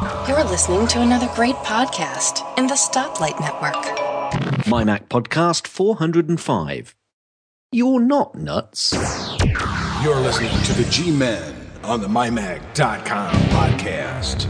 You're listening to another great podcast in the Stoplight Network. My Mac Podcast 405. You're not nuts. You're listening to the G Men on the MyMac.com podcast.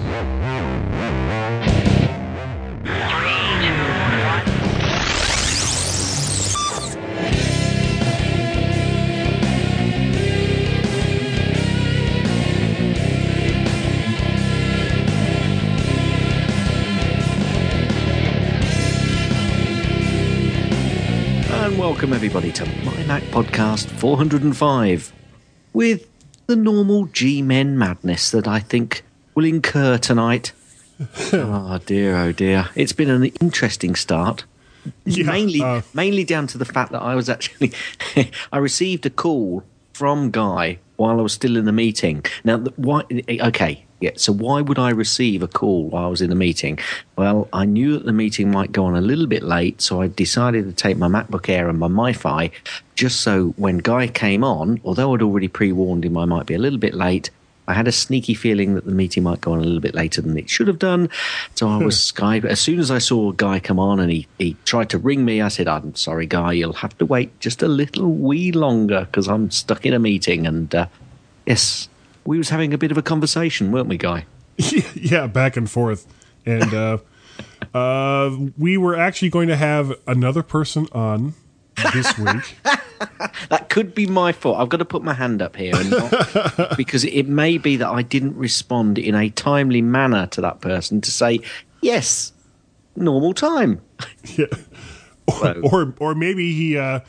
And welcome everybody to My Mac Podcast 405 with the normal G Men madness that I think will incur tonight. oh dear, oh dear. It's been an interesting start. Yeah, mainly, uh, mainly down to the fact that I was actually, I received a call from Guy while I was still in the meeting. Now, the- why? Okay, yeah. So why would I receive a call while I was in the meeting? Well, I knew that the meeting might go on a little bit late, so I decided to take my MacBook Air and my MiFi, just so when Guy came on, although I'd already pre-warned him I might be a little bit late. I had a sneaky feeling that the meeting might go on a little bit later than it should have done. So I was Skype. As soon as I saw guy come on and he, he tried to ring me, I said, I'm sorry, Guy, you'll have to wait just a little wee longer because I'm stuck in a meeting. And uh, yes, we was having a bit of a conversation, weren't we, Guy? yeah, back and forth. And uh, uh, we were actually going to have another person on this week. That could be my fault. I've got to put my hand up here, and not, because it may be that I didn't respond in a timely manner to that person to say yes, normal time. Yeah. Or, or or maybe he uh,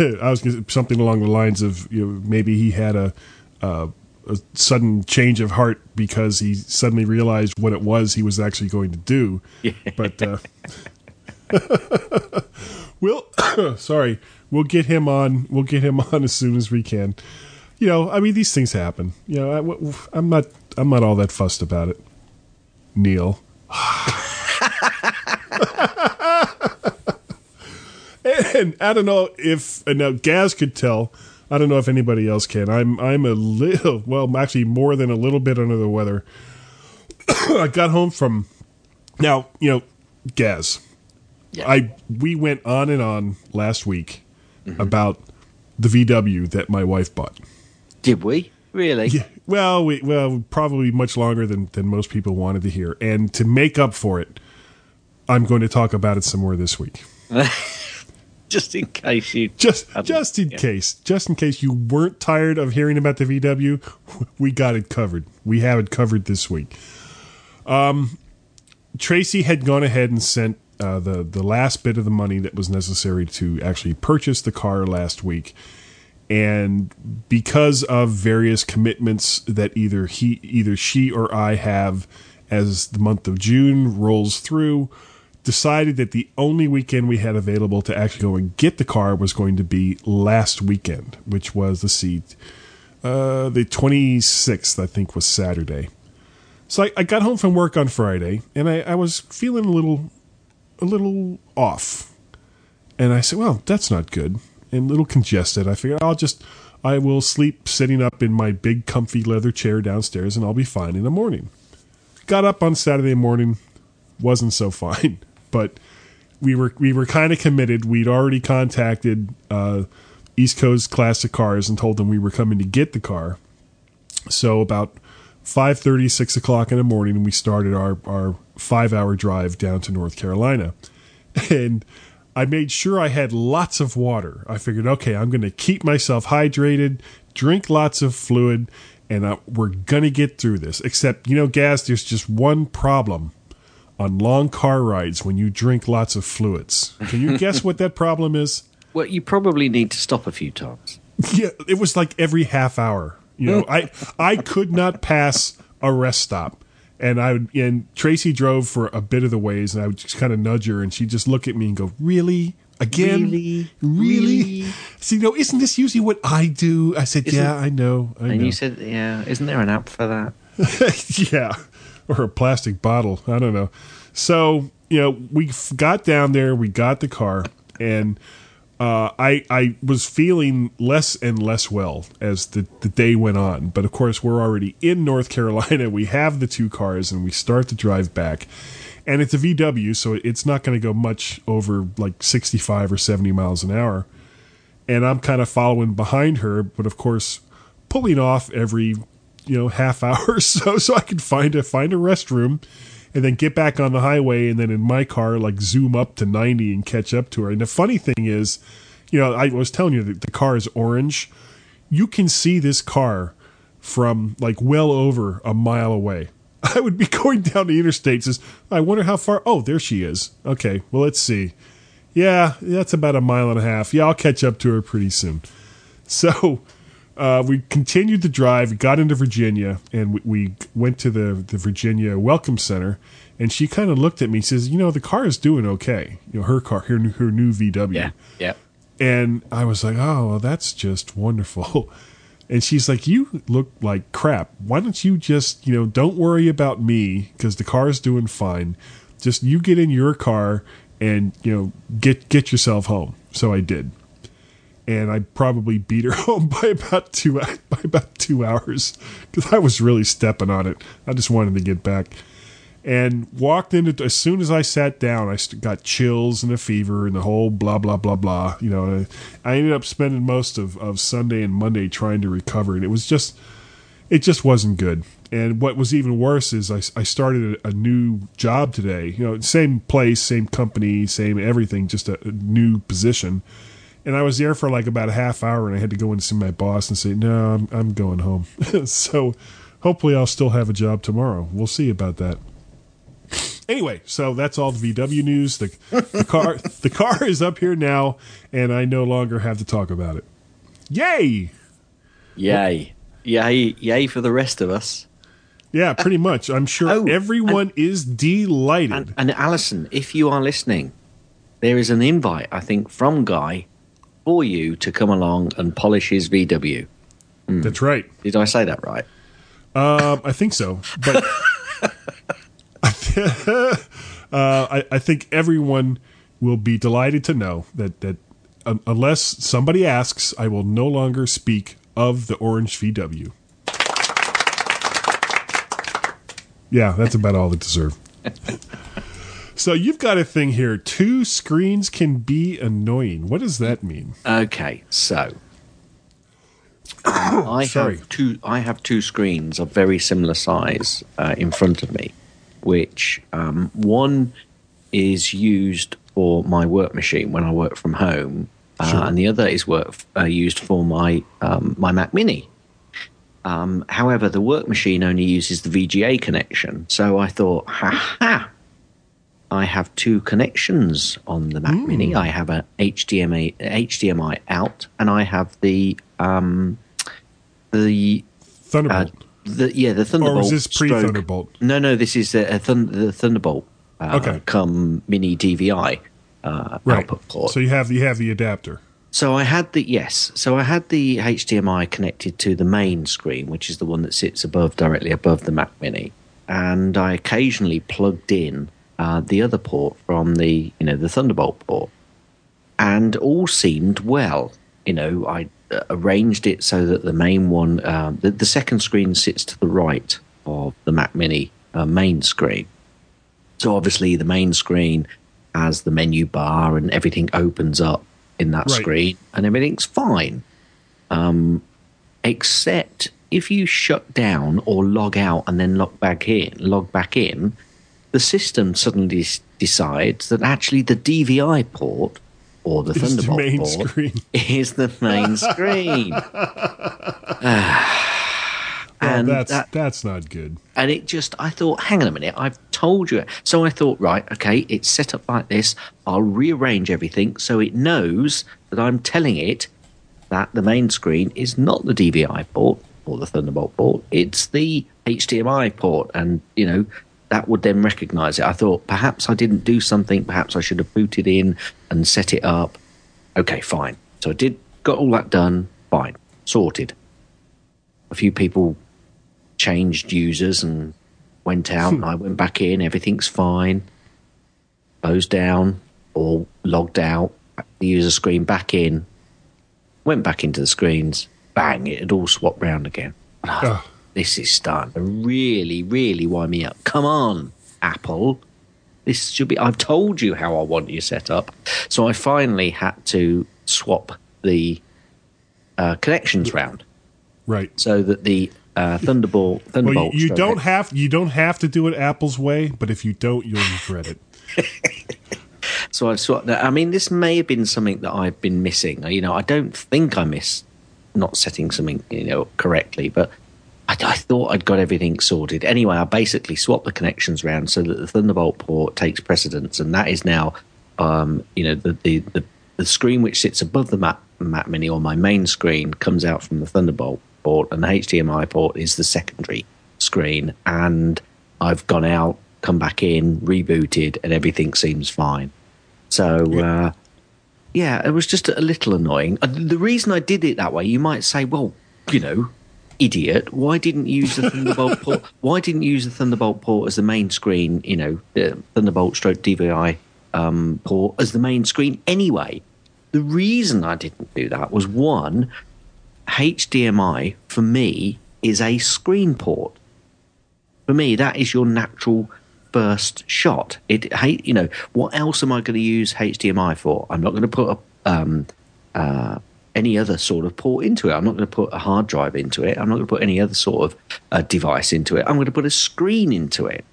I was gonna, something along the lines of you know maybe he had a, uh, a sudden change of heart because he suddenly realized what it was he was actually going to do. But uh, we'll sorry, we'll get him on. We'll get him on as soon as we can. You know, I mean, these things happen. You know, I, I'm not. I'm not all that fussed about it. Neil. and I don't know if and now Gaz could tell. I don't know if anybody else can. I'm I'm a little well, actually more than a little bit under the weather. I got home from now, you know, Gaz. I we went on and on last week mm-hmm. about the VW that my wife bought. Did we really? Yeah, well, we well probably much longer than than most people wanted to hear. And to make up for it, I'm going to talk about it some more this week. Just in case you Just just in yeah. case, just in case you weren't tired of hearing about the VW, we got it covered. We have it covered this week. Um, Tracy had gone ahead and sent uh, the the last bit of the money that was necessary to actually purchase the car last week, and because of various commitments that either he either she or I have as the month of June rolls through, decided that the only weekend we had available to actually go and get the car was going to be last weekend, which was the seat uh, the 26th, I think, was Saturday. So I, I got home from work on Friday, and I, I was feeling a little, a little off, and I said, "Well, that's not good," and a little congested. I figured I'll just, I will sleep sitting up in my big, comfy leather chair downstairs, and I'll be fine in the morning. Got up on Saturday morning, wasn't so fine, but we were we were kind of committed. We'd already contacted uh, East Coast Classic Cars and told them we were coming to get the car. So about 5.30, 6 o'clock in the morning, we started our, our five-hour drive down to North Carolina. And I made sure I had lots of water. I figured, okay, I'm going to keep myself hydrated, drink lots of fluid, and uh, we're going to get through this. Except, you know, Gaz, there's just one problem on long car rides when you drink lots of fluids. Can you guess what that problem is? Well, you probably need to stop a few times. Yeah, it was like every half hour. You know, I I could not pass a rest stop, and I would and Tracy drove for a bit of the ways, and I would just kind of nudge her, and she'd just look at me and go, "Really." Again, Really? really. Really? So you know, isn't this usually what I do? I said, Isn't- yeah, I know, I And know. you said, yeah, isn't there an app for that? yeah, or a plastic bottle. I don't know. So you know, we got down there, we got the car, and uh, I I was feeling less and less well as the, the day went on. But of course, we're already in North Carolina. We have the two cars, and we start to drive back. And it's a VW, so it's not going to go much over like 65 or 70 miles an hour. And I'm kind of following behind her, but of course, pulling off every you know half hour or so, so I can find a find a restroom and then get back on the highway and then in my car like zoom up to 90 and catch up to her. And the funny thing is, you know, I was telling you that the car is orange. You can see this car from like well over a mile away. I would be going down the interstate. Says, I wonder how far. Oh, there she is. Okay, well, let's see. Yeah, that's about a mile and a half. Yeah, I'll catch up to her pretty soon. So uh, we continued the drive, got into Virginia, and we, we went to the, the Virginia Welcome Center. And she kind of looked at me, and says, "You know, the car is doing okay. You know, her car, her her new VW." Yeah. Yeah. And I was like, "Oh, well, that's just wonderful." And she's like, "You look like crap. Why don't you just, you know, don't worry about me because the car is doing fine. Just you get in your car and you know get get yourself home." So I did and I probably beat her home by about two by about two hours because I was really stepping on it. I just wanted to get back, and walked into as soon as I sat down, I got chills and a fever and the whole blah blah blah blah. You know, I ended up spending most of of Sunday and Monday trying to recover, and it was just it just wasn't good. And what was even worse is I, I started a, a new job today. You know, same place, same company, same everything, just a, a new position and I was there for like about a half hour, and I had to go and see my boss and say, "No, I'm I'm going home." so, hopefully, I'll still have a job tomorrow. We'll see about that. Anyway, so that's all the VW news. The, the car the car is up here now, and I no longer have to talk about it. Yay! Yay! Yay! Yay for the rest of us. Yeah, pretty much. I'm sure Oh, everyone and- is delighted. And, and Alison, if you are listening, there is an invite, I think, from Guy for you to come along and polish his VW. That's right. Did I say that right? Um, I think so, but uh, I, I think everyone will be delighted to know that that un- unless somebody asks, I will no longer speak of the orange VW. Yeah, that's about all it deserve. so you've got a thing here. Two screens can be annoying. What does that mean? Okay, so I Sorry. have two. I have two screens of very similar size uh, in front of me, which um, one is used for my work machine when I work from home, uh, Sure. and the other is work uh, used for my um, my Mac Mini. Um, however, the work machine only uses the VGA connection, so I thought, ha ha. I have two connections on the Mac Mini. I have a HDMI HDMI out, and I have the um, the uh, Thunderbolt. the yeah the Thunderbolt. this pre-Thunderbolt? No, no, this is a, a thun- the Thunderbolt. Uh, Okay. Come Mini DVI uh, right. output port. So you have you have the adapter. So I had the yes. So I had the HDMI connected to the main screen, which is the one that sits above directly above the Mac Mini, and I occasionally plugged in uh, the other port from the you know the Thunderbolt port, and all seemed well. You know, I uh, arranged it so that the main one, um, the, the second screen sits to the right of the Mac Mini uh, main screen. So obviously the main screen has the menu bar and everything opens up in that Right. screen and everything's fine. Um, except if you shut down or log out and then log back in, log back in, the system suddenly decides that actually the DVI port or the It's the Thunderbolt main port screen. is the main screen. Ah. Well, and that's that- that's not good. and it just, I thought, hang on a minute, I've told you. So I thought, right, okay, it's set up like this. I'll rearrange everything so it knows that I'm telling it that the main screen is not the DVI port or the Thunderbolt port, it's the HDMI port. And, you know, that would then recognize it. I thought perhaps I didn't do something, perhaps I should have booted in and set it up. Okay, fine. So I did, got all that done, fine, sorted. A few people changed users and went out and hmm. I went back in, everything's fine. Closed down or logged out, the user screen back in, went back into the screens, bang, it had all swapped round again. Ugh. This is starting to really, really wind me up. Come on, Apple. This should be. I've told you how I want you set up. So I finally had to swap the uh, connections round Right. so that the uh, Thunderbolt. Well, Thunderbolt. you, you don't have you don't have to do it Apple's way, but if you don't, you'll regret it. So I've swapped that. I mean, this may have been something that I've been missing. You know, I don't think I miss not setting something, you know, correctly, but I, I thought I'd got everything sorted. Anyway, I basically swapped the connections around so that the Thunderbolt port takes precedence, and that is now, um, you know, the, the, the, the screen which sits above the Mac, Mac Mini on my main screen comes out from the Thunderbolt port, and the HDMI port is the secondary screen. And I've gone out, come back in, rebooted, and everything seems fine. So, uh, yeah, it was just a little annoying. Uh, The reason I did it that way, you might say, well, you know, idiot, why didn't you use the Thunderbolt port? Why didn't you use the Thunderbolt port as the main screen? You know, the Thunderbolt stroke DVI um, port as the main screen anyway. The reason I didn't do that was one, HDMI for me is a screen port for me, that is your natural first shot. It, you know, what else am I going to use HDMI for? I'm not going to put a, um, uh, any other sort of port into it. I'm not going to put a hard drive into it. I'm not going to put any other sort of uh, device into it. I'm going to put a screen into it.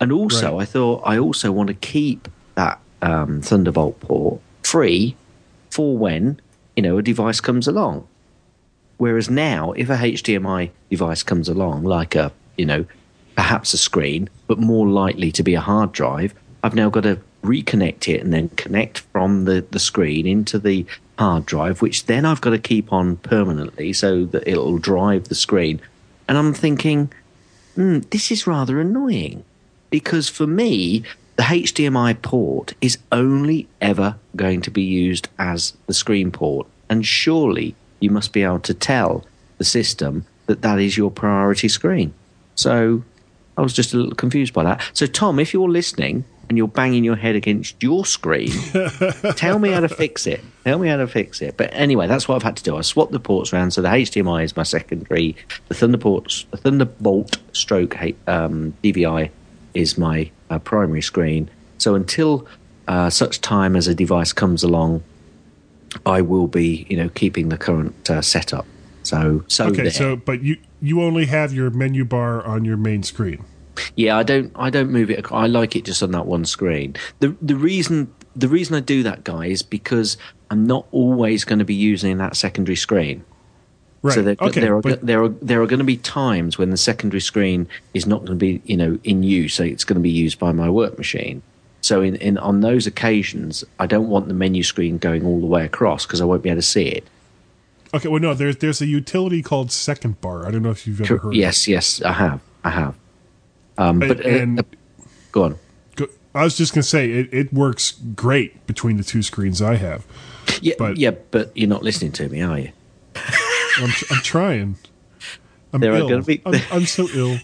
And also, Right. I thought I also want to keep that um, Thunderbolt port free for when you know a device comes along. Whereas now, if a HDMI device comes along, like a, you know, perhaps a screen, but more likely to be a hard drive, I've now got to reconnect it and then connect from the, the screen into the hard drive, which then I've got to keep on permanently so that it'll drive the screen. And I'm thinking, hmm, this is rather annoying because for me, the HDMI port is only ever going to be used as the screen port. And surely you must be able to tell the system that that is your priority screen. So I was just a little confused by that. So, Tom, if you're listening and you're banging your head against your screen, tell me how to fix it. Tell me how to fix it. But anyway, that's what I've had to do. I swapped the ports around. So the HDMI is my secondary. The Thunderbolt, the Thunderbolt stroke um, DVI is my uh, primary screen. So until uh, such time as a device comes along, I will be, you know, keeping the current uh, setup. So, so Okay, there. so but you you only have your menu bar on your main screen. Yeah, I don't. I don't move it. I like it just on that one screen. the The reason the reason I do that, guy, is because I'm not always going to be using that secondary screen. Right. So there, okay. there are but, there are there are going to be times when the secondary screen is not going to be you know in use. So it's going to be used by my work machine. So in, in on those occasions, I don't want the menu screen going all the way across because I won't be able to see it. okay. Well, no. There's there's a utility called SecondBar. I don't know if you've ever heard. Yes, yes, I have, I have. Um, but uh, and uh, go on. go- I was just gonna say it, it works great between the two screens I have. Yeah, but- yeah, but you're not listening to me, are you? I'm, I'm trying. I'm There are ill. gonna be- I'm, I'm so ill.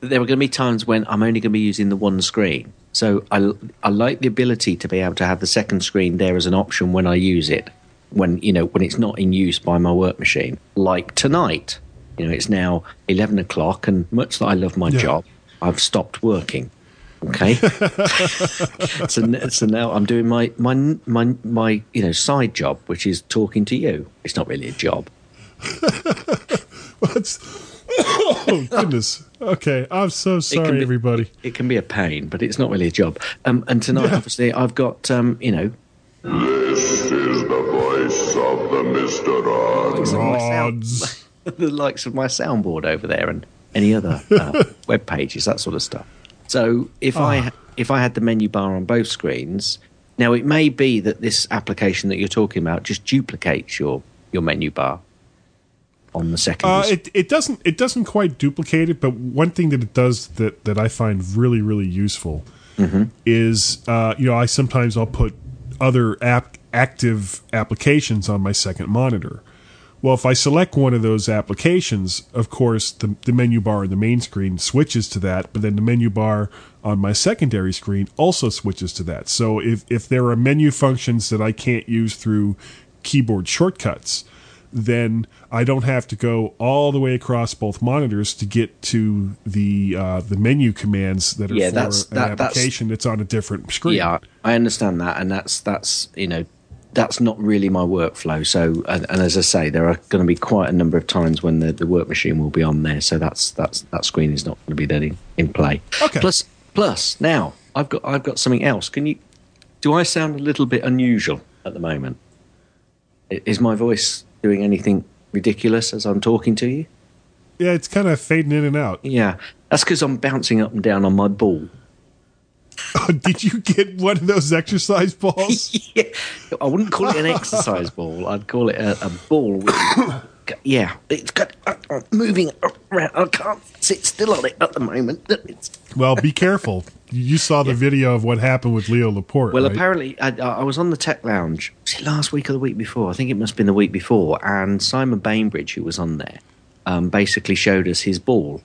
there are going to be times when I'm only going to be using the one screen. So I, I like the ability to be able to have the second screen there as an option when I use it, when you know when it's not in use by my work machine. Like tonight, you know, it's now eleven o'clock, and much that I love my Yeah. job, I've stopped working. Okay, so, so now I'm doing my, my my my you know side job, which is talking to you. It's not really a job. What's oh goodness. Okay, I'm so sorry, can be- everybody. It can be a pain, but it's not really a job. Um, and tonight, Yeah. obviously, I've got um, you know This is the voice of the Mr. Odd. likes of my Rods. the likes of my soundboard over there and any other uh, web pages, that sort of stuff. So if Ah. I if I had the menu bar on both screens, now it may be that this application that you're talking about just duplicates your your menu bar on the second. Uh, it it doesn't it doesn't quite duplicate it, but one thing that it does that that I find really really useful Mm-hmm. is uh, you know I sometimes I'll put other app active applications on my second monitor, Well, if I select one of those applications, of course, the, the menu bar on the main screen switches to that, but then the menu bar on my secondary screen also switches to that. So if, if there are menu functions that I can't use through keyboard shortcuts, then I don't have to go all the way across both monitors to get to the uh, the menu commands that are Yeah, for that's- an that- that's- application that's, on a different screen. Yeah, I understand that, and that's that's you know that's not really my workflow. So, and, and as I say, there are going to be quite a number of times when the, the work machine will be on there. So that's that's that screen is not going to be there in, in play. Okay. Plus, plus now I've got I've got something else. Can you? Do I sound a little bit unusual at the moment? Is my voice doing anything ridiculous as I'm talking to you? Yeah, it's kind of fading in and out. Yeah, that's because I'm bouncing up and down on my ball. Did you get one of those exercise balls? yeah, I wouldn't call it an exercise ball. I'd call it a, a ball. With, yeah, it's got uh, uh, moving around. I can't sit still on it at the moment. It's, well, be careful. You saw the video of what happened with Leo Laporte. well, right? apparently, I, I was on the tech lounge. Was it last week or the week before? I think it must have been the week before. And Simon Bainbridge, who was on there, um, basically showed us his ball.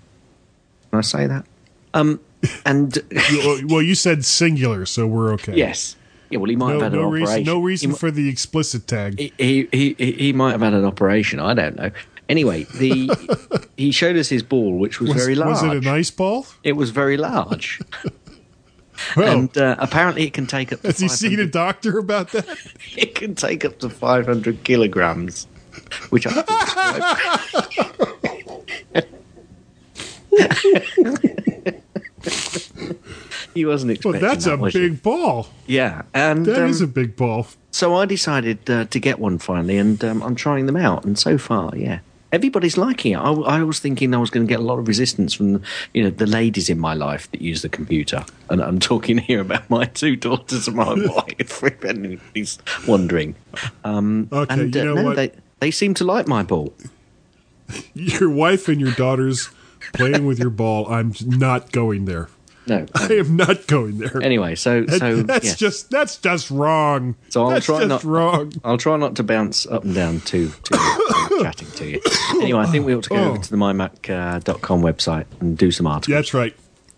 Can I say that? Um, and You- well, you said singular, so we're okay. yes, yeah. Well, he might No, have had an no reason. operation. No reason mi- for the explicit tag. he, he, he, he might have had an operation. I don't know. Anyway, the he showed us his ball, which was, was, very large. was it a nice ball? It was very large, Well, and uh, apparently it can take up. To has he seen a 500 doctor about that? It can take up to five hundred kilograms, which I. he wasn't Well, expecting. that's that, a big ball. Yeah, and That um, is a big ball. so I decided uh, to get one finally, and um, I'm trying them out. And so far, yeah, everybody's liking it. I, I was thinking I was going to get a lot of resistance from you know the ladies in my life that use the computer, and I'm talking here about my two daughters and my wife. If anybody's wondering, um, Okay, and you know no, what? they they seem to like my ball. Your wife and your daughters playing with your ball. I'm not going there. No, I am not going there. anyway, so That- so that's yeah. just that's just wrong. So I'll that's try just not- wrong. I'll try not to bounce up and down too, too chatting to you. Anyway, I think we ought to go Oh. over to the mymac.com uh, website and do some articles. That's right.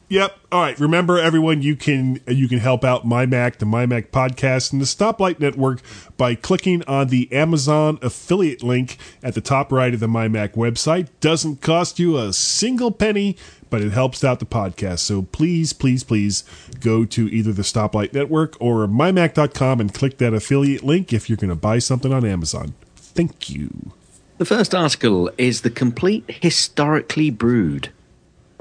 Yep. All right. Remember, everyone, you can you can help out MyMac, the MyMac podcast, and the Stoplight Network by clicking on the Amazon affiliate link at the top right of the MyMac website. Doesn't cost you a single penny, but it helps out the podcast. So please, please, please go to either the Stoplight Network or mymac.com and click that affiliate link if you're going to buy something on Amazon. Thank you. The first article is The Complete Historically Brewed.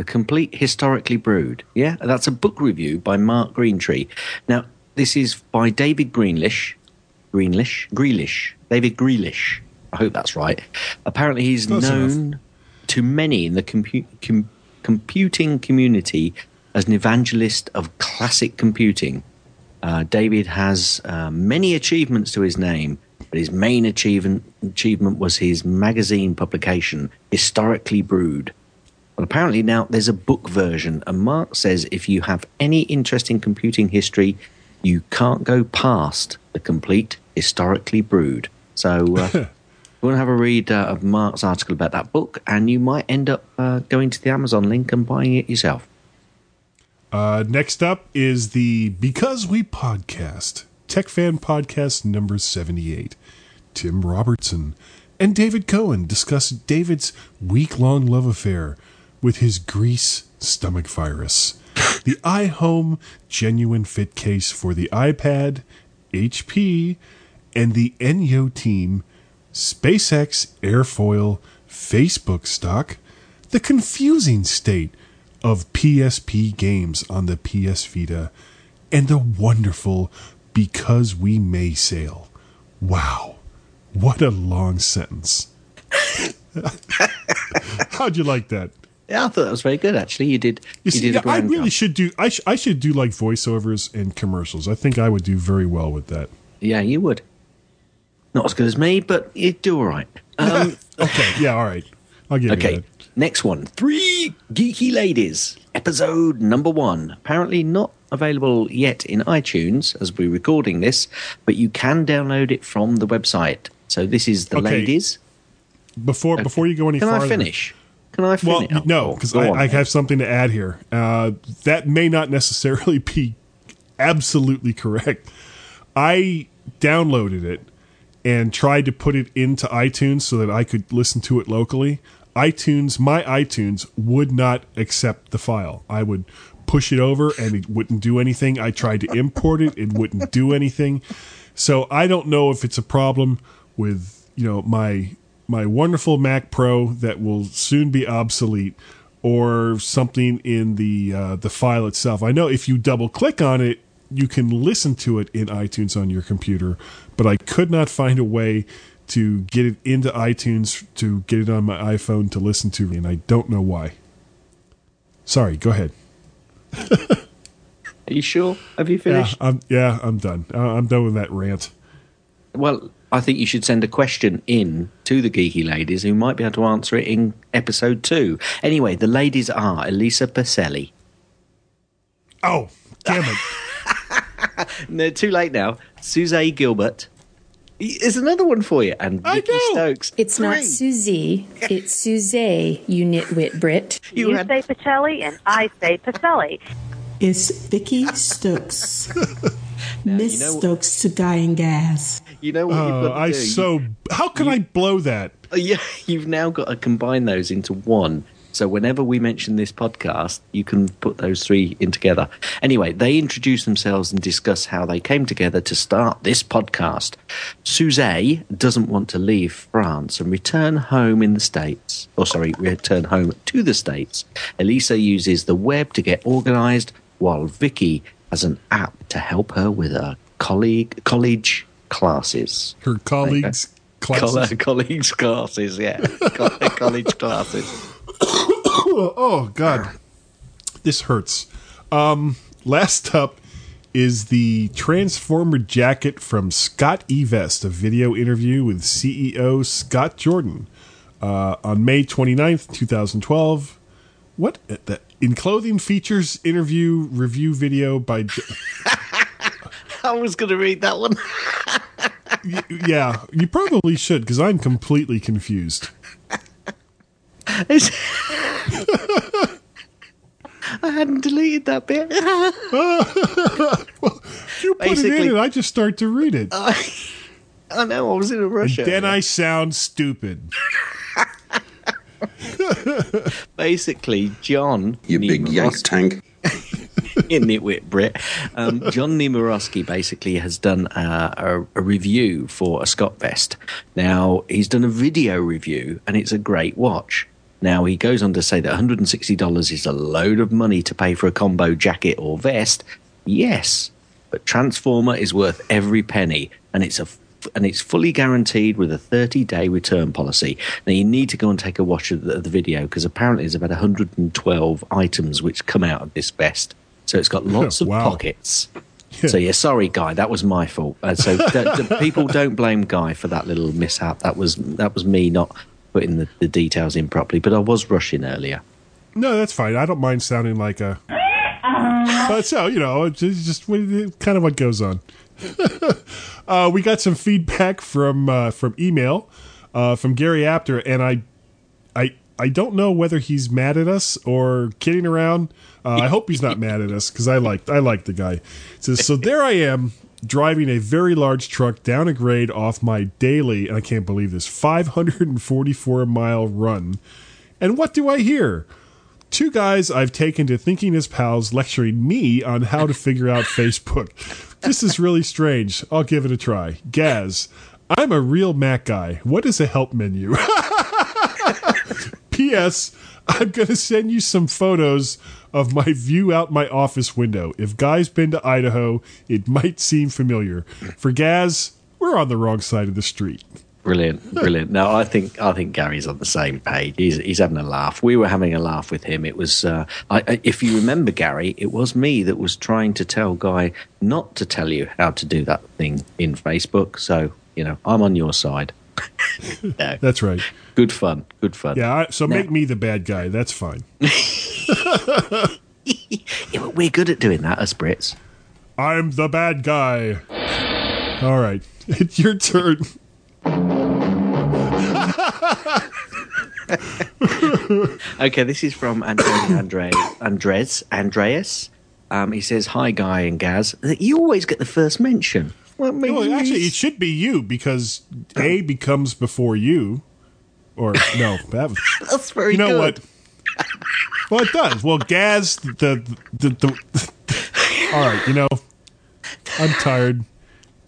The Complete Historically Brewed. Yeah, that's a book review by Mark Greentree. Now, this is by David Greenlish. Greenlish? Greelish. David Greelish. I hope that's right. Apparently, he's Close known to many in the compu- com- computing community as an evangelist of classic computing. Uh, David has uh, many achievements to his name, but his main achievement, achievement was his magazine publication, Historically Brewed. Well, apparently now there's a book version, and Mark says if you have any interest in computing history, you can't go past the complete Historically Brewed. So, uh, you want to have a read uh, of Mark's article about that book, and you might end up uh, going to the Amazon link and buying it yourself. Uh, next up is the Because We Podcast, Tech Fan Podcast number 78. Tim Robertson and David Cohen discuss David's week long love affair with his grease stomach virus, the iHome genuine fit case for the iPad, HP, and the Enyo team, SpaceX airfoil, Facebook stock, the confusing state of PSP games on the PS Vita, and the wonderful Because We May sale. Wow, what a long sentence. How'd you like that? Yeah, I thought that was very good. Actually, you did. You You, see, did a I really job. should do. I, sh- I should do like voiceovers and commercials. I think I would do very well with that. Yeah, you would. Not as good as me, but you'd do all right. Um, Okay, yeah, all right. I'll give you okay, that. next one. Three Geeky Ladies, episode number one. Apparently not available yet in iTunes as we're recording this, but you can download it from the website. So this is the Okay. ladies. before before you go any Can farther. I finish? Can I Well, finish? Oh, no, because go I, I have something to add here. Uh, that may not necessarily be absolutely correct. I downloaded it and tried to put it into iTunes so that I could listen to it locally. iTunes, my iTunes would not accept the file. I would push it over and it wouldn't do anything. I tried to import it, it wouldn't do anything. So I don't know if it's a problem with, you know, my my wonderful Mac Pro that will soon be obsolete or something in the uh, the file itself. I know if you double click on it, you can listen to it in iTunes on your computer, but I could not find a way to get it into iTunes to get it on my iPhone to listen to, me and I don't know why. Sorry, go ahead. Are you sure? Have you finished? Yeah? I'm yeah, I'm done. I'm done with that rant. Well, I think you should send a question in to the geeky ladies who might be able to answer it in episode two. Anyway, the ladies are Elisa Pacelli. Oh, damn it! No, too late now. Suzanne Gilbert. There's another one for you. And I Vicky know. Stokes. It's not Three. Susie. It's Suze, you nitwit Brit. You You, had- say Pacelli and I say Pacelli. It's Vicky Stokes. Miss you know- Stokes to dying Gaz. You know what you've Oh, got to I do? so how can I blow that? Uh, Yeah, you've now got to combine those into one. So whenever we mention this podcast, you can put those three in together. Anyway, they introduce themselves and discuss how they came together to start this podcast. Suzanne doesn't want to leave France and return home in the States. Or sorry, return home to the States. Elisa uses the web to get organized, while Vicky has an app to help her with her colleague college classes. Her colleagues' classes. Coll- colleagues classes, yeah. Co- college classes. oh God, this hurts. Um, last up is the Transformer jacket from SCOTTeVEST, a video interview with CEO Scott Jordan uh, on May 29th, 2012. What the in clothing features interview review video by J- I was going to read that one. yeah you probably should because I'm completely confused. I hadn't deleted that bit. You put it in and I just start to read it. I know, I was in a rush. and then. I sound stupid. Basically, John. You big yank tank. in Nitwit Brit. Um, John Nemerovski basically has done uh, a, a review for a Scott vest. Now, he's done a video review, and it's a great watch. Now, he goes on to say that $160 is a load of money to pay for a combo jacket or vest. Yes, but Transformer is worth every penny, and it's a and it's fully guaranteed with a 30 day return policy. Now, you need to go and take a watch of the, of the video because apparently there's about 112 items which come out of this vest. So it's got lots of Wow. pockets. So, yeah, sorry, Guy, that was my fault. Uh, so, d- d- people don't blame Guy for that little mishap. That was that was me not putting the, the details in properly, but I was rushing earlier. No, that's fine. I don't mind sounding like a. But so you know, it's just just kind of what goes on. uh, we got some feedback from uh, from email uh, from Gary Apter, and I, I, I don't know whether he's mad at us or kidding around. Uh, I hope he's not mad at us because I like I like the guy. It says so. There I am driving a very large truck down a grade off my daily, and I can't believe this, 544 mile run. And what do I hear? Two guys I've taken to thinking as pals lecturing me on how to figure out Facebook. This is really strange. I'll give it a try. Gaz, I'm a real Mac guy. What is a help menu? P.S. I'm going to send you some photos of my view out my office window. If Guy's been to Idaho, it might seem familiar. For Gaz, we're on the wrong side of the street. Brilliant, brilliant. No, I think I think Gary's on the same page. He's he's having a laugh. We were having a laugh with him. It was, uh, I, if you remember, Gary, it was me that was trying to tell Guy not to tell you how to do that thing in Facebook. So you know, I'm on your side. no, That's right. good fun, good fun. Yeah, I, so Now- make me the bad guy. That's fine. Yeah, we're good at doing that as Brits. I'm the bad guy. All right, it's your turn. okay, this is from Antonio Andre, Andres. Andreas. Um, he says, Hi, Guy and Gaz. You always get the first mention. Well, maybe Well, actually, it should be you because A becomes before you. Or, no, that was. that's very You know good. what? Well, it does. Well, Gaz, the, the, the, all right, you know, I'm tired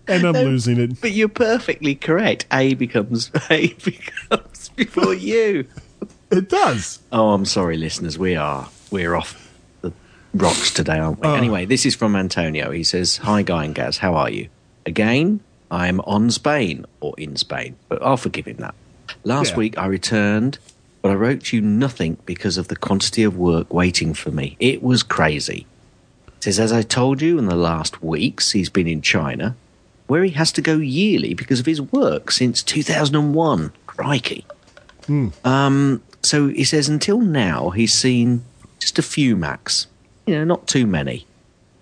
and I'm losing it. But you're perfectly correct. A becomes A becomes before you. It does. Oh, I'm sorry, listeners. We are we're off the rocks today, aren't we? Oh. Anyway, this is from Antonio. He says, "Hi, Guy and Gaz. How are you? Again, I'm on Spain or in Spain, but I'll forgive him that. Last Yeah. week I returned, but I wrote you nothing because of the quantity of work waiting for me. It was crazy." He says, as I told you in the last weeks, he's been in China, where he has to go yearly because of his work since 2001. Crikey. Um, so he says until now he's seen just a few Macs, you know, not too many.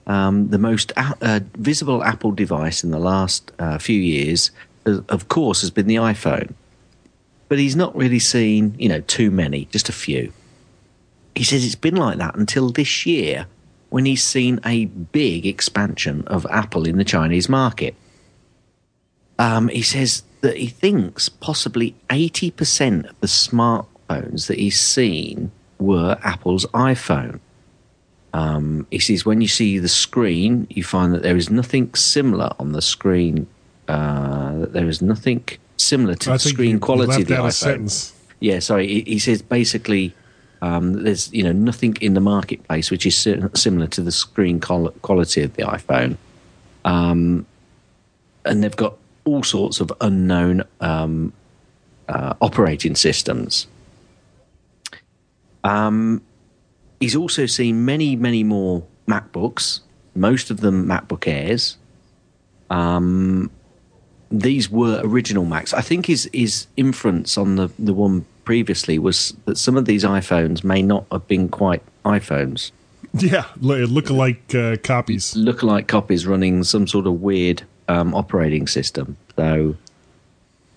Um, the most a- uh, visible Apple device in the last uh, few years, uh, of course, has been the iPhone. But he's not really seen, you know, too many, just a few. He says it's been like that until this year when he's seen a big expansion of Apple in the Chinese market. Um, he says that he thinks possibly 80% of the smartphones that he's seen were Apple's iPhone. Um, he says when you see the screen, you find that there is nothing similar on the screen. Uh, that there is nothing similar to I the screen quality of the iPhone. Yeah, sorry. He, he says basically um, there's you know nothing in the marketplace which is similar to the screen qual- quality of the iPhone, um, and they've got all sorts of unknown um, uh, operating systems. Um, he's also seen many, many more MacBooks, most of them MacBook Airs. Um, these were original Macs. I think his his inference on the the one previously was that some of these iPhones may not have been quite iPhones. Yeah, li- look-alike uh, copies. Lookalike copies running some sort of weird um, operating system. So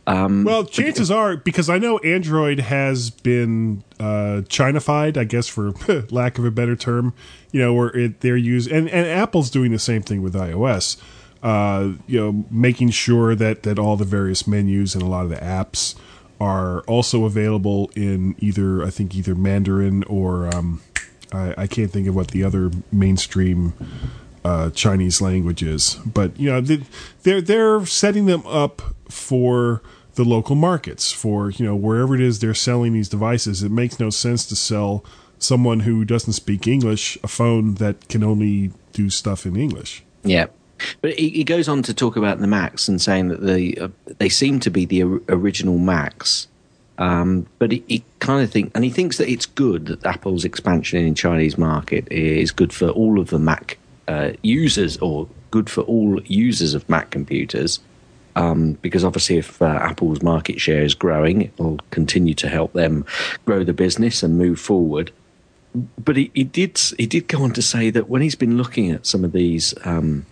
um, Well, chances are because I know Android has been uh, Chinafied, I guess for lack of a better term. You know, where it, they're used, and, and Apple's doing the same thing with iOS. Uh, you know, making sure that that all the various menus and a lot of the apps are also available in either I think either Mandarin or um, I, I can't think of what the other mainstream uh, Chinese languages. But you know, they- they're they're setting them up for the local markets, for you know wherever it is they're selling these devices. It makes no sense to sell someone who doesn't speak English a phone that can only do stuff in English. Yeah. But he, he goes on to talk about the Macs and saying that the uh, they seem to be the original Macs. Um, but he, he kind of think, and he thinks that it's good that Apple's expansion in Chinese market is good for all of the Mac uh, users, or good for all users of Mac computers. Um, because obviously, if uh, Apple's market share is growing, it will continue to help them grow the business and move forward but he, he did he did go on to say that when he's been looking at some of these um,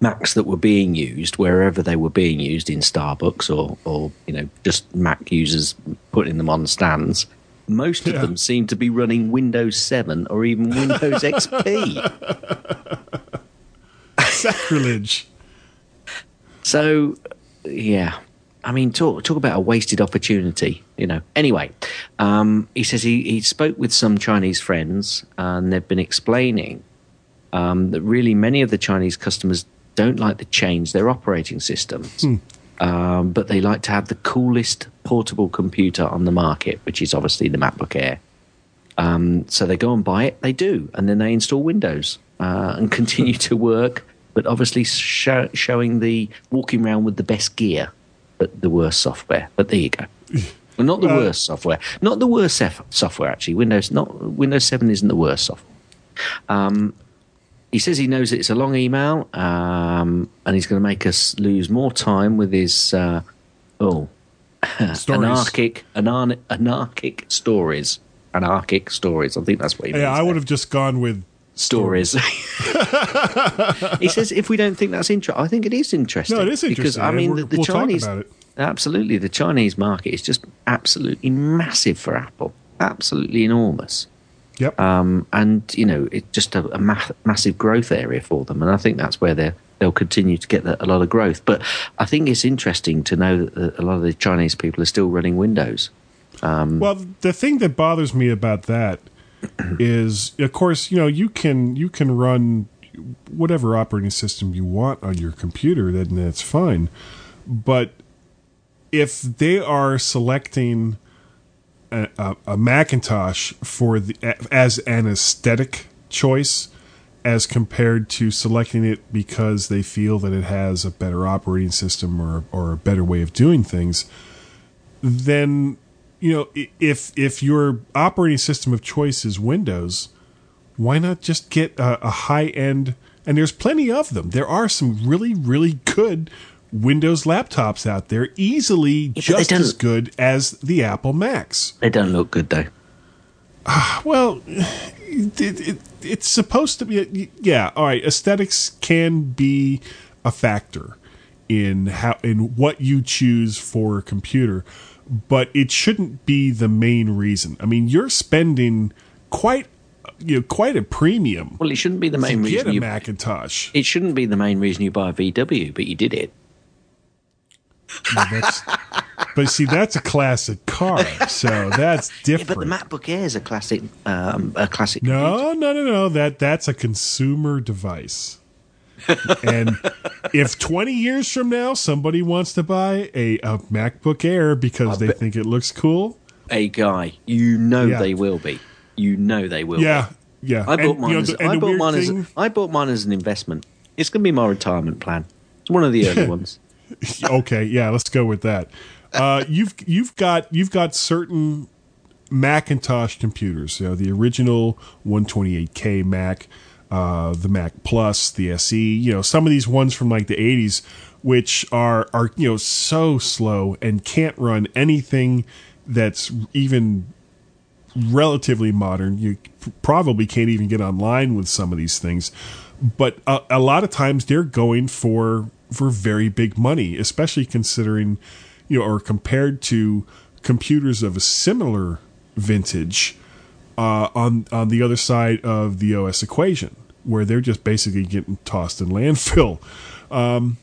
Macs that were being used wherever they were being used in Starbucks or or you know just Mac users putting them on stands, most of Yeah. them seem to be running Windows 7 or even Windows XP. Sacrilege. So, yeah. I mean, talk talk about a wasted opportunity, you know. Anyway, um, he says he, he spoke with some Chinese friends and they've been explaining um, that really many of the Chinese customers don't like the change their operating systems, um, but they like to have the coolest portable computer on the market, which is obviously the MacBook Air. Um, so they go and buy it, they do, and then they install Windows uh, and continue to work, but obviously show, showing the walking around with the best gear, but the worst software. But there you go. Well, not the Uh, worst software, not the worst software actually. Windows not Windows Seven isn't the worst software. Um, he says he knows it's a long email, um, and he's going to make us lose more time with his uh, oh anarchic anar- anarchic stories. Anarchic stories. I think that's what he means. Yeah, I would have just gone with stories. he says if we don't think that's interesting, I think it is interesting. No, it is interesting because I mean the, the we'll Chinese about it. absolutely the Chinese market is just absolutely massive for Apple. absolutely enormous. Yep. Um, and you know, it's just a, a ma- massive growth area for them, and I think that's where they they'll continue to get a lot of growth. But I think it's interesting to know that a lot of the Chinese people are still running Windows. Well, the thing that bothers me about that is, of course, you know, you can you can run whatever operating system you want on your computer, then that's fine. But if they are selecting a, a, Macintosh for the as an aesthetic choice, as compared to selecting it because they feel that it has a better operating system or or a better way of doing things, then you know if if your operating system of choice is Windows, why not just get a, a high end? And there's plenty of them. There are some really really good Windows laptops out there, easily they just as good as the Apple Macs. They don't look good though. Ah, well, it, it, it's supposed to be. Yeah, all right. Aesthetics can be a factor in how in what you choose for a computer, but it shouldn't be the main reason. I mean, you're spending quite you know quite a premium Well, it shouldn't be the to main get reason a you. Macintosh. It shouldn't be the main reason you buy a VW, but you did it. But see, that's a classic car, so that's Yeah, different. but the MacBook Air is a classic, um, a classic. No, no, no, no. That that's a consumer device. and if 20 years from now somebody wants to buy a, a MacBook Air because they think it looks cool, a guy. You know Yeah. they will be. You know they will. yeah, be. yeah. I bought And, mine. you know, as, I bought mine as. I bought mine as an investment. It's going to be my retirement plan. It's one of the early ones. okay, yeah, let's go with that. Uh, you've you've got you've got certain Macintosh computers. You know, the original 128K Mac, uh, the Mac Plus, the SE. You know, some of these ones from like the 80s, which are are you know so slow and can't run anything that's even relatively modern. You probably can't even get online with some of these things, but a, a lot of times they're going for for very big money, especially considering you know or compared to computers of a similar vintage uh, on on the other side of the OS equation, where they're just basically getting tossed in landfill. Um,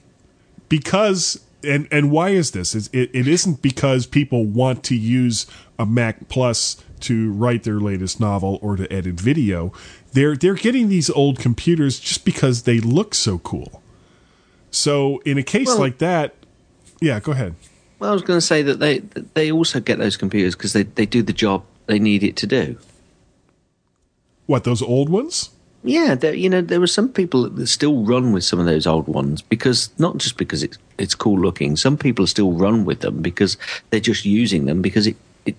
because and and why is this? It's, it it isn't because people want to use a Mac Plus to write their latest novel or to edit video. They're they're getting these old computers just because they look so cool. So in a case Well- like that, yeah, go ahead. Well, I was going to say that they they also get those computers because they, they do the job they need it to do. What those old ones? Yeah, there, you know, there were some people that still run with some of those old ones because not just because it's it's cool looking. Some people still run with them because they're just using them because it it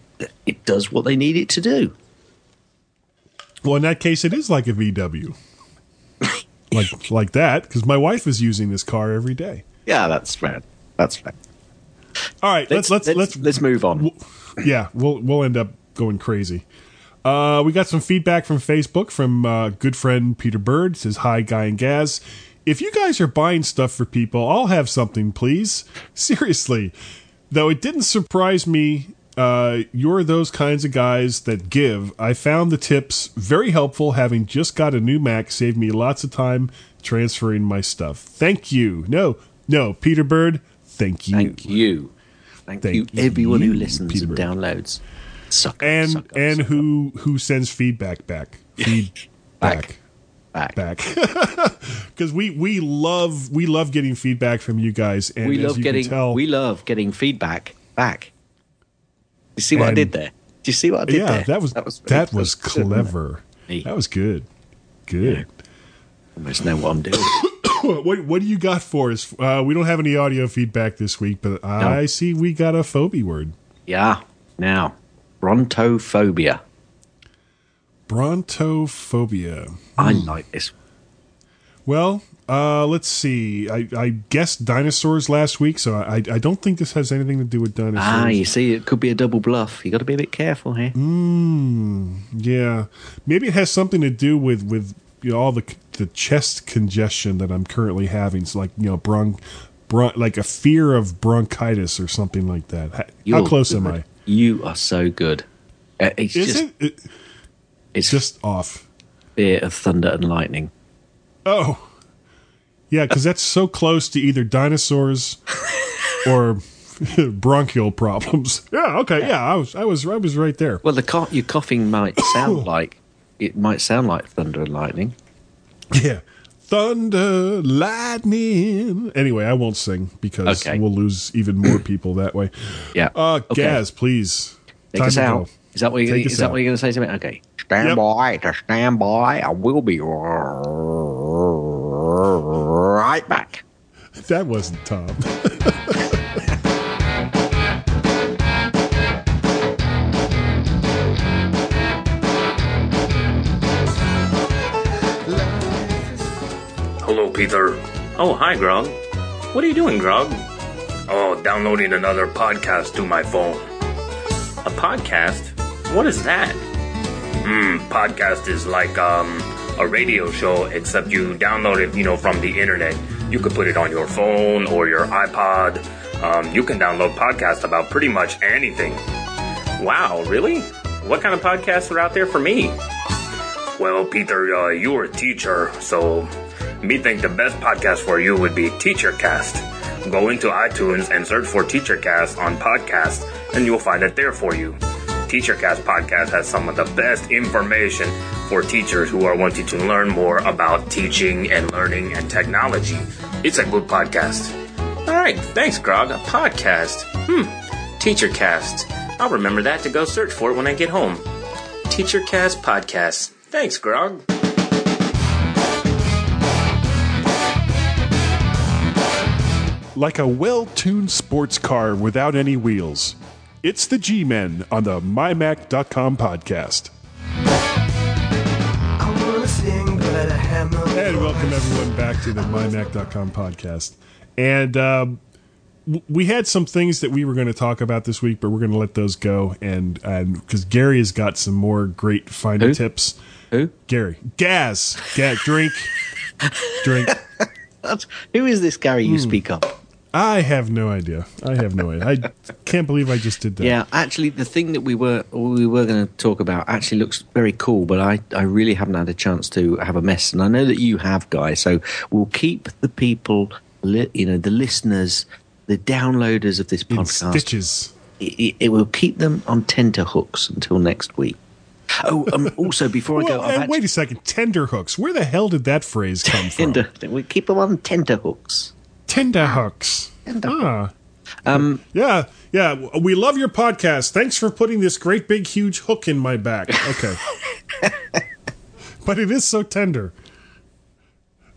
it does what they need it to do. Well, in that case, it is like a VW, like like that, because my wife is using this car every day. Yeah, that's right. That's right. All right, let's let's let's let's move on. yeah, we'll we'll end up going crazy. Uh, we got some feedback from Facebook from uh, good friend Peter Bird. Says hi, Guy and Gaz. If you guys are buying stuff for people, I'll have something, please. Seriously, though, it didn't surprise me. Uh, you're those kinds of guys that give. I found the tips very helpful. Having just got a new Mac, saved me lots of time transferring my stuff. Thank you. No, no, Peter Bird. Thank you. Thank you. Thank, Thank you, everyone who listens Peter and Bird. downloads. Sucker, and sucker, and sucker. who who sends feedback back feedback Back. back back. because we we love we love getting feedback from you guys and we as love you getting can tell we love getting feedback back. You see what And- I did there? Do you see what I did yeah there? that was that was, very- good, wasn't clever Hey. that was good good Almost know what I'm doing. what what do you got for us uh, we don't have any audio feedback this week but I see we got a phobia word yeah. Now, brontophobia. brontophobia I Hmm. like this. well uh, let's see. I, I guessed dinosaurs last week, so I, I don't think this has anything to do with dinosaurs. Ah, you see, it could be a double bluff. You got to be a bit careful here. Mm. Yeah, maybe it has something to do with with you know, all the the chest congestion that I'm currently having. It's like you know bron, bron like a fear of bronchitis or something like that. How, You're close am. I? You are so good. Uh, it's Is just it? it? it's Just off. fear of thunder and lightning. Oh, yeah, because that's so close to either dinosaurs or bronchial problems. Yeah. Okay. Yeah, I was, I was, I was right there. Well, the co- your coughing might sound like it might sound like thunder and lightning. Yeah. Thunder, lightning. Anyway, I won't sing because Okay. we'll lose even more people that way. Yeah. Uh, Okay. Gaz, please. Take Time us out. go. Is that what you're gonna, is that what you're going to say to me? Okay. Stand Yep. by to stand by. I will be right back. That wasn't Tom. Hello, Peter. Oh, hi, Grog. What are you doing, Grog? Oh, downloading another podcast to my phone. A podcast? What is that? Hmm, podcast is like um a radio show, except you download it, you know, from the internet. You could put it on your phone or your iPod. Um, you can download podcasts about pretty much anything. Wow, really? What kind of podcasts are out there for me? Well, Peter, uh, you're a teacher, so me think the best podcast for you would be TeacherCast. Go into iTunes and search for TeacherCast on podcast, and you'll find it there for you. TeacherCast podcast has some of the best information for teachers who are wanting to learn more about teaching and learning and technology. It's a good podcast. All right, thanks, Grog. A podcast. Hmm. TeacherCast. I'll remember that to go search for it when I get home. TeacherCast podcast. Thanks, Grog. like a well tuned sports car without any wheels. It's the G Men on the MyMac.com podcast. And welcome everyone back to the MyMac.com podcast. And um, we had some things that we were going to talk about this week, but we're going to let those go. And and because Gary has got some more great finder Who? tips. Who? Gary, Gaz, Gaz, drink, drink. Who is this Gary you speak of? I have no idea. I have no idea. I can't believe I just did that. Yeah, actually, the thing that we were we were going to talk about actually looks very cool, but I, I really haven't had a chance to have a mess, and I know that you have, guys. So we'll keep the people, li- you know, the listeners, the downloaders of this in podcast. stitches. It, it, it will keep them on tenterhooks until next week. Oh, um, also before I go, Well, I've actually, wait a second. Tender hooks. Where the hell did that phrase come from? tender, we keep them on tenterhooks. Tender hooks. Tender hooks. Ah. Um, Yeah, yeah. We love your podcast. Thanks for putting this great big huge hook in my back. Okay. but it is so tender.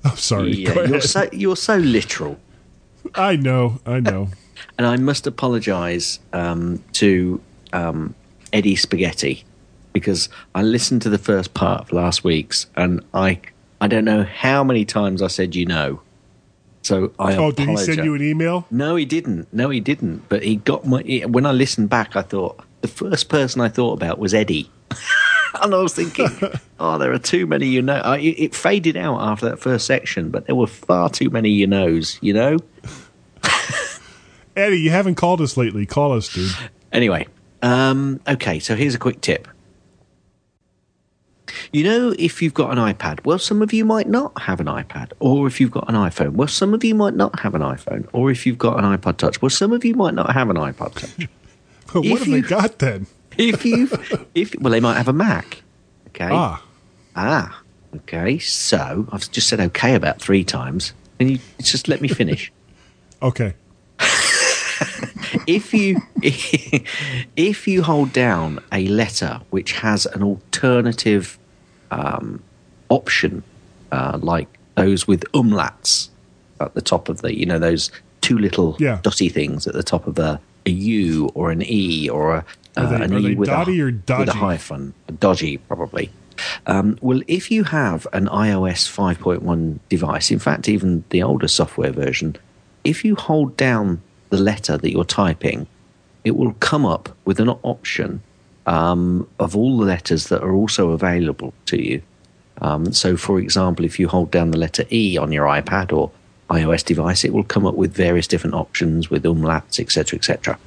I'm sorry. yeah, Go you're so you're so literal. I know. I know. and I must apologise um, to um, Eddie Spaghetti because I listened to the first part of last week's, and I I don't know how many times I said you know. So I Oh, did he send you an email? No, he didn't. No, he didn't. But he got my. he- When I listened back, I thought the first person I thought about was Eddie. and I was thinking, oh, there are too many you know. I, it, it faded out after that first section, but there were far too many you knows. You know. Eddie, you haven't called us lately. Call us, dude. Anyway, um, okay, so here's a quick tip. You know, if you've got an iPad, well, some of you might not have an iPad. Or if you've got an iPhone, well, some of you might not have an iPhone. Or if you've got an iPod Touch, well, some of you might not have an iPod Touch. But what If have they got then? if you, if well, they might have a Mac. Okay. Ah, Ah. Okay. So I've just said okay about three times. And you just let me finish? okay. if you if you hold down a letter which has an alternative um, option, uh, like those with umlauts at the top of the, you know, those two little Yeah. dotty things at the top of a, a U or an E or a, uh, they- an E with, a, or with a hyphen, dodgy probably. Um, well, if you have an iOS 5.1 device, in fact, even the older software version, if you hold down the letter that you're typing, it will come up with an option um, of all the letters that are also available to you. Um, so, for example, if you hold down the letter E on your iPad or iOS device, it will come up with various different options with umlauts, etc., etc.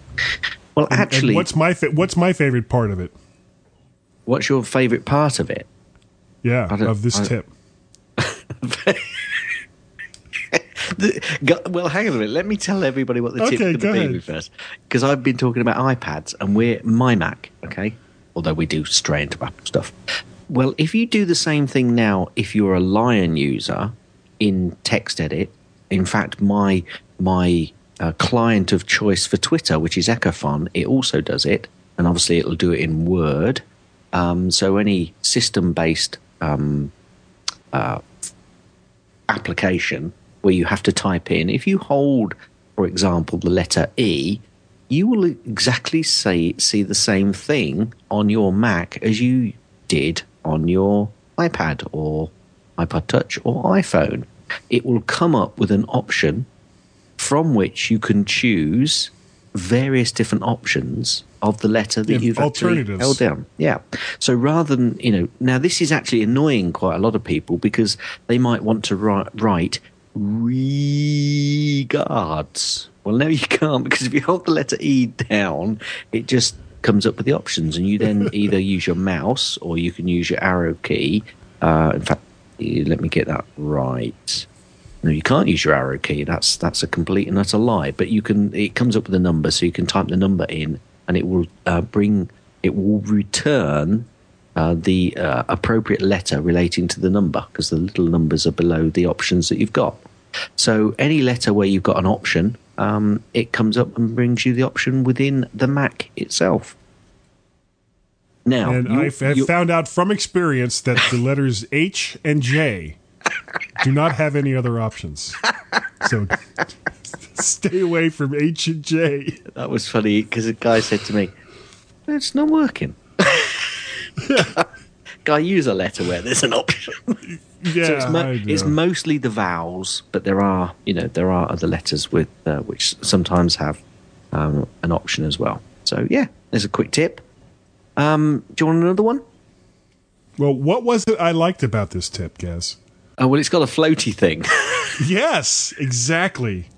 Well, And actually, what's my fa- what's my favorite part of it? What's your favourite part of it? Yeah, of this I- tip. Well, hang on a minute. Let me tell everybody what the tip's Okay, going go to be first, because I've been talking about iPads, and we're my Mac, okay. Although we do stray into Apple stuff. Well, if you do the same thing now, if you're a Lion user in TextEdit, in fact, my my uh, client of choice for Twitter, which is Echofon, it also does it, and obviously it'll do it in Word. Um, so any system-based um, uh, application where you have to type in, if you hold, for example, the letter E, you will exactly say, see the same thing on your Mac as you did on your iPad or iPod Touch or iPhone. It will come up with an option from which you can choose various different options of the letter that Yeah, you've actually held down. Yeah. So rather than, you know, now this is actually annoying quite a lot of people because they might want to write, write regards. Well, no, you can't because if you hold the letter E down, it just comes up with the options, and you then either use your mouse or you can use your arrow key. Uh, in fact, let me get that right. No, you can't use your arrow key. That's that's a complete and utter lie. But you can. It comes up with a number, so you can type the number in, and it will uh, bring. It will return uh, the uh, appropriate letter relating to the number because the little numbers are below the options that you've got. So any letter where you've got an option, um, it comes up and brings you the option within the Mac itself. Now, And you- I have you- found out from experience that the letters H and J do not have any other options. So stay away from H and J. that was funny because a guy said to me, "It's not working." Guy, use a letter where there's an option. Yeah, so it's, mo- it's mostly the vowels, but there are, you know, there are other letters with uh, which sometimes have um, an option as well. So yeah, there's a quick tip. Um, do you want another one? well, what was it I liked about this tip, Gaz? Oh well, it's got a floaty thing. Yes, exactly.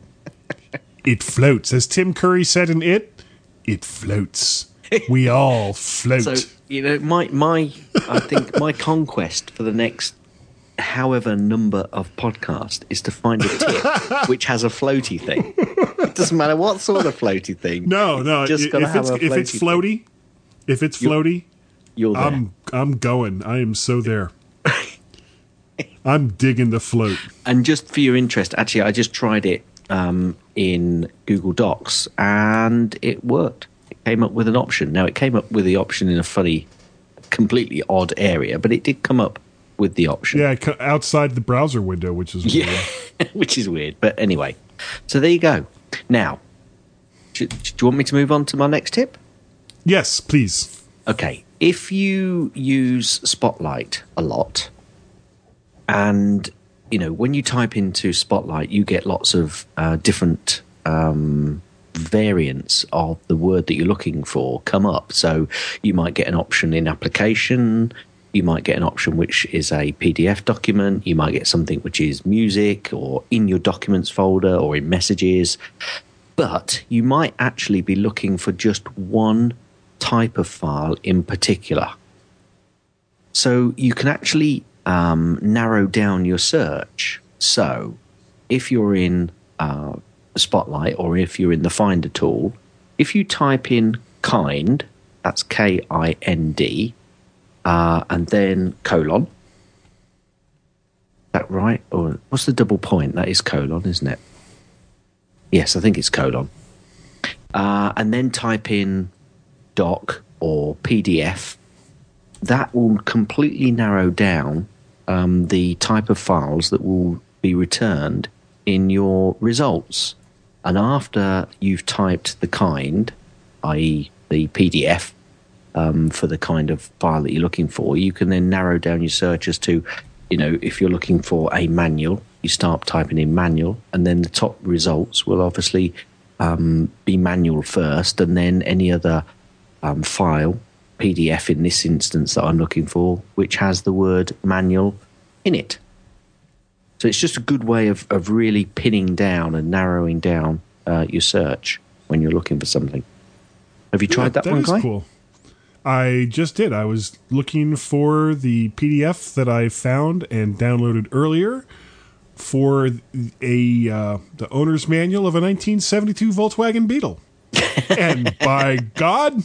It floats. As Tim Curry said in It, it floats. We all float. so you know, my my, I think my conquest for the next however number of podcast is to find a tip which has a floaty thing. It doesn't matter what sort of floaty thing. no, no. It's just i- gotta if have it's a if it's floaty thing. if it's floaty, You're there. I'm I'm going. I am so there. I'm digging the float. And just for your interest, actually, I just tried it um, in Google Docs and it worked. Came up with an option. Now, it came up with the option in a funny, completely odd area, but it did come up with the option. Yeah, outside the browser window, which is weird. Yeah, which is weird. But anyway, so there you go. Now, do, do you want me to move on to my next tip? Yes, please. Okay, if you use Spotlight a lot, and you know when you type into Spotlight, you get lots of uh, different um, variants of the word that you're looking for come up. So you might get an option in application. You might get an option which is a PDF document. You might get something which is music or in your documents folder or in messages. But you might actually be looking for just one type of file in particular. So you can actually um, narrow down your search. So if you're in uh, Spotlight or if you're in the Finder tool, if you type in kind, that's K I N D, uh, and then colon. That right? Or what's the double point? That is colon, isn't it? Yes, I think it's colon. Uh, and then type in doc or PDF, that will completely narrow down um, the type of files that will be returned in your results. And after you've typed the kind, i.e., the PDF, um, for the kind of file that you're looking for, you can then narrow down your search as to, you know, if you're looking for a manual, you start typing in manual, and then the top results will obviously um, be manual first, and then any other um, file, PDF in this instance that I'm looking for, which has the word manual in it. So it's just a good way of, of really pinning down and narrowing down uh, your search when you're looking for something. Have you tried Yeah, that, one, is Guy? cool. I just did. I was looking for the PDF that I found and downloaded earlier for a uh, the owner's manual of a 1972 Volkswagen Beetle, and by God,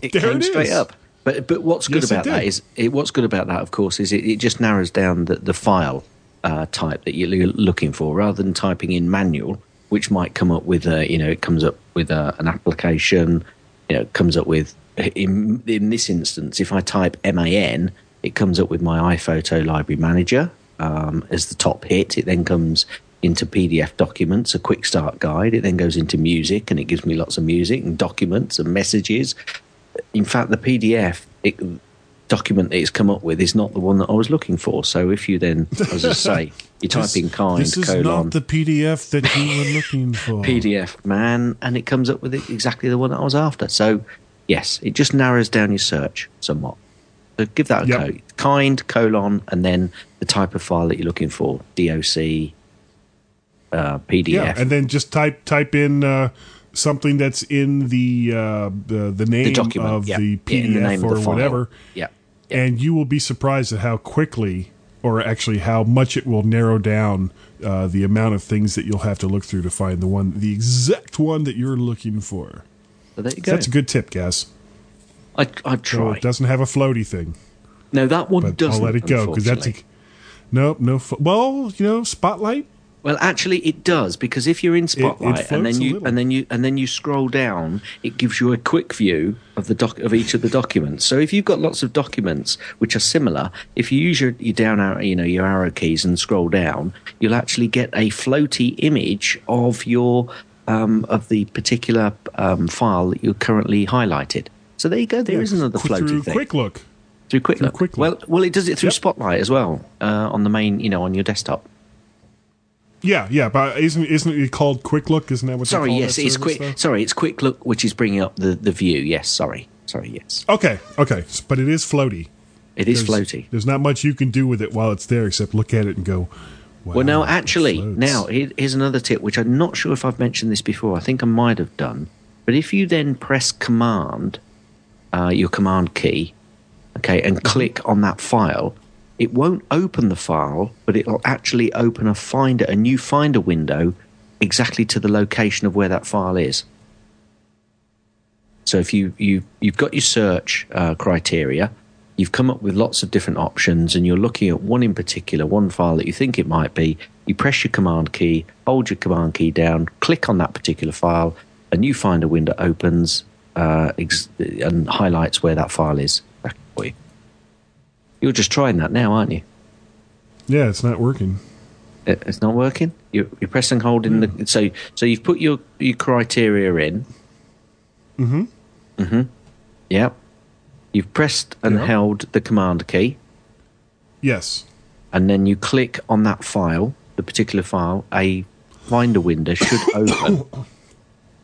It there came it straight is. up. But but what's good Yes, about that is it, what's good about that, of course, is it, it just narrows down the, the file uh, type that you're looking for, rather than typing in manual, which might come up with a you know it comes up with a, an application, you know, it comes up with in in this instance, if I type MAN, it comes up with my iPhoto Library Manager um, as the top hit. It then comes into PDF documents, a quick start guide. It then goes into music, and it gives me lots of music and documents and messages in fact, the PDF it, document that it's come up with is not the one that I was looking for. So if you then, as I say, you type This- in kind colon. This is colon not the PDF that you were looking for. PDF man, and it comes up with it, exactly the one that I was after. So yes, it just narrows down your search somewhat. So give that a Yep. go. Kind colon and then the type of file that you're looking for: DOC, uh, PDF. Yeah, and then just type type in uh, something that's in the uh, the, the name the document of yeah. the Yeah, PDF the or the whatever, Yeah. And you will be surprised at how quickly, or actually how much it will narrow down uh, the amount of things that you'll have to look through to find the one, the exact one that you're looking for. So there you So go. that's a good tip, Gaz. I, I'd So it doesn't have a floaty thing, no, that one doesn't. I'll let it go because that's a, nope, no. Fo- well, you know, Spotlight. Well, actually, it does because if you're in Spotlight and then you and then you and then you scroll down, it gives you a quick view of the doc of each of the documents. So if you've got lots of documents which are similar, if you use your, your down arrow, you know, your arrow keys and scroll down, you'll actually get a floaty image of your um, of the particular um, file that you're currently highlighted. So there you go. There is another floaty through thing Quick Look. through quick through look. Quick Well, well, it does it through Yep. Spotlight as well uh, on the main, you know, on your desktop. Yeah, yeah, but isn't isn't it called Quick Look? Isn't that what? Sorry, yes, it's quick. though? Sorry, it's quick look, which is bringing up the, the view. Yes, sorry, sorry, yes, Okay, okay, but it is floaty. it is There's- floaty. There's not much you can do with it while it's there except look at it and go. Wow, Well, no, it actually, now here's another tip, which I'm not sure if I've mentioned this before. I think I might have done, but if you then press Command, uh, your Command key, okay, Mm-hmm. and click on that file, it won't open the file, but it'll actually open a Finder, a new Finder window, exactly to the location of where that file is. So if you you you've got your search uh, criteria, you've come up with lots of different options, and you're looking at one in particular, one file that you think it might be. You press your command key, hold your command key down, click on that particular file. A new Finder window opens uh, ex- and highlights where that file is. You're just trying that now, aren't you? yeah, it's not working. It- It's not working. You you press and hold in the so so you've put your your criteria in. Mm-hmm. Mm-hmm. Yep. You've pressed and Yeah. held the command key, Yes, and then you click on that file, the particular file. A Finder window should open,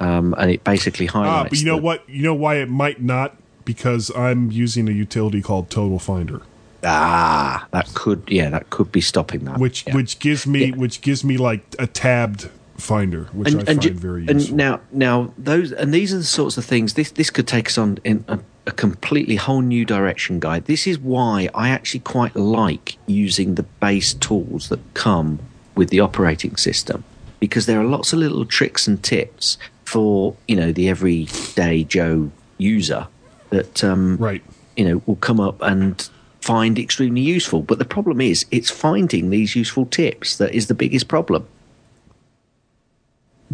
um, and it basically highlights. ah, but you know the- what? You know why it might not because I'm using a utility called Total Finder, Ah, that could yeah, that could be stopping that. which yeah. which gives me Yeah. which gives me like a tabbed Finder, which I find ju- very and useful. now, now those and these are the sorts of things. This this could take us on in a, a completely whole new direction, guy. This is why I actually quite like using the base tools that come with the operating system because there are lots of little tricks and tips for you know the everyday Joe user that um, right. you know will come up and find extremely useful. But the problem is, it's finding these useful tips that is the biggest problem.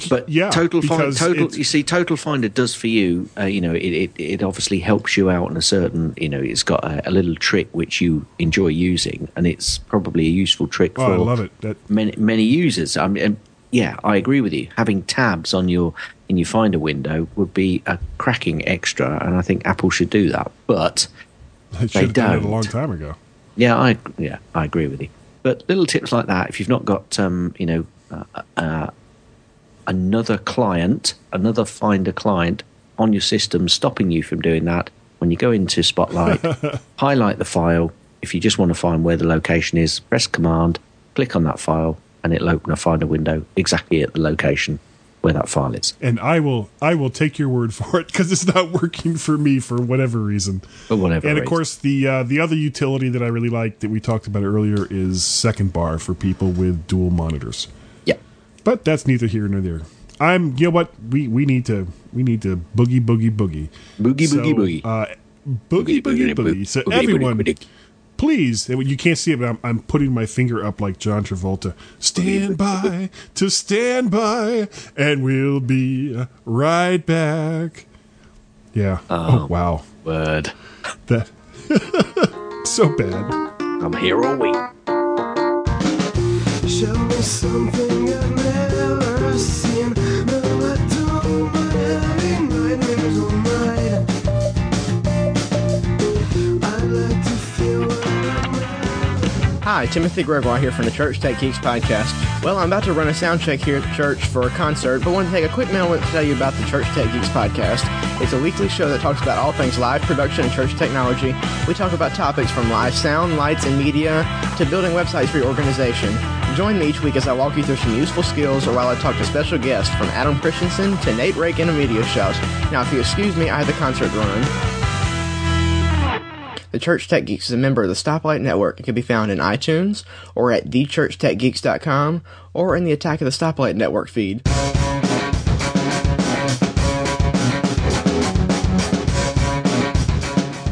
But Yeah, total find, total you see total finder does for you uh, you know it, it it obviously helps you out in a certain you know it's got a, a little trick which you enjoy using and it's probably a useful trick Oh, for I love it. That many many users i mean yeah i agree with you having tabs on your in your finder window would be a cracking extra and i think apple should do that but I should have done it a long time ago. yeah, I yeah I agree with you. But little tips like that, if you've not got um, you know uh, uh, another client, another Finder client on your system stopping you from doing that, when you go into Spotlight, highlight the file. If you just want to find where the location is, press Command, click on that file, and it'll open a Finder window exactly at the location where that file is. And I will I will take your word for it because it's not working for me for whatever reason. For whatever And of reason. course, the uh, the other utility that I really like that we talked about earlier is SecondBar for people with dual monitors. Yeah. But that's neither here nor there. I'm you know what we we need to we need to boogie boogie boogie Boogie, So, boogie, boogie. uh, boogie boogie boogie. So Boogie, boogie, everyone, boogie. Please, you can't see it, but I'm, I'm putting my finger up like John Travolta. Stand by to stand by, and we'll be right back. Yeah. Oh, oh wow. Word. That so bad. I'm here all week. Show me something Hi, Timothy Gregoire here from the Church Tech Geeks podcast. Well, I'm about to run a sound check here at the church for a concert, but want to take a quick moment to tell you about the Church Tech Geeks podcast. It's a weekly show that talks about all things live production and church technology. We talk about topics from live sound, lights, and media to building websites for your organization. Join me each week as I walk you through some useful skills or while I talk to special guests from Adam Christensen to Nate Rake and a Media Shout. Now, if you excuse me, I have the concert run. The Church Tech Geeks is a member of the Stoplight Network and can be found in iTunes or at thechurchtechgeeks.com or in the Attack of the Stoplight Network feed.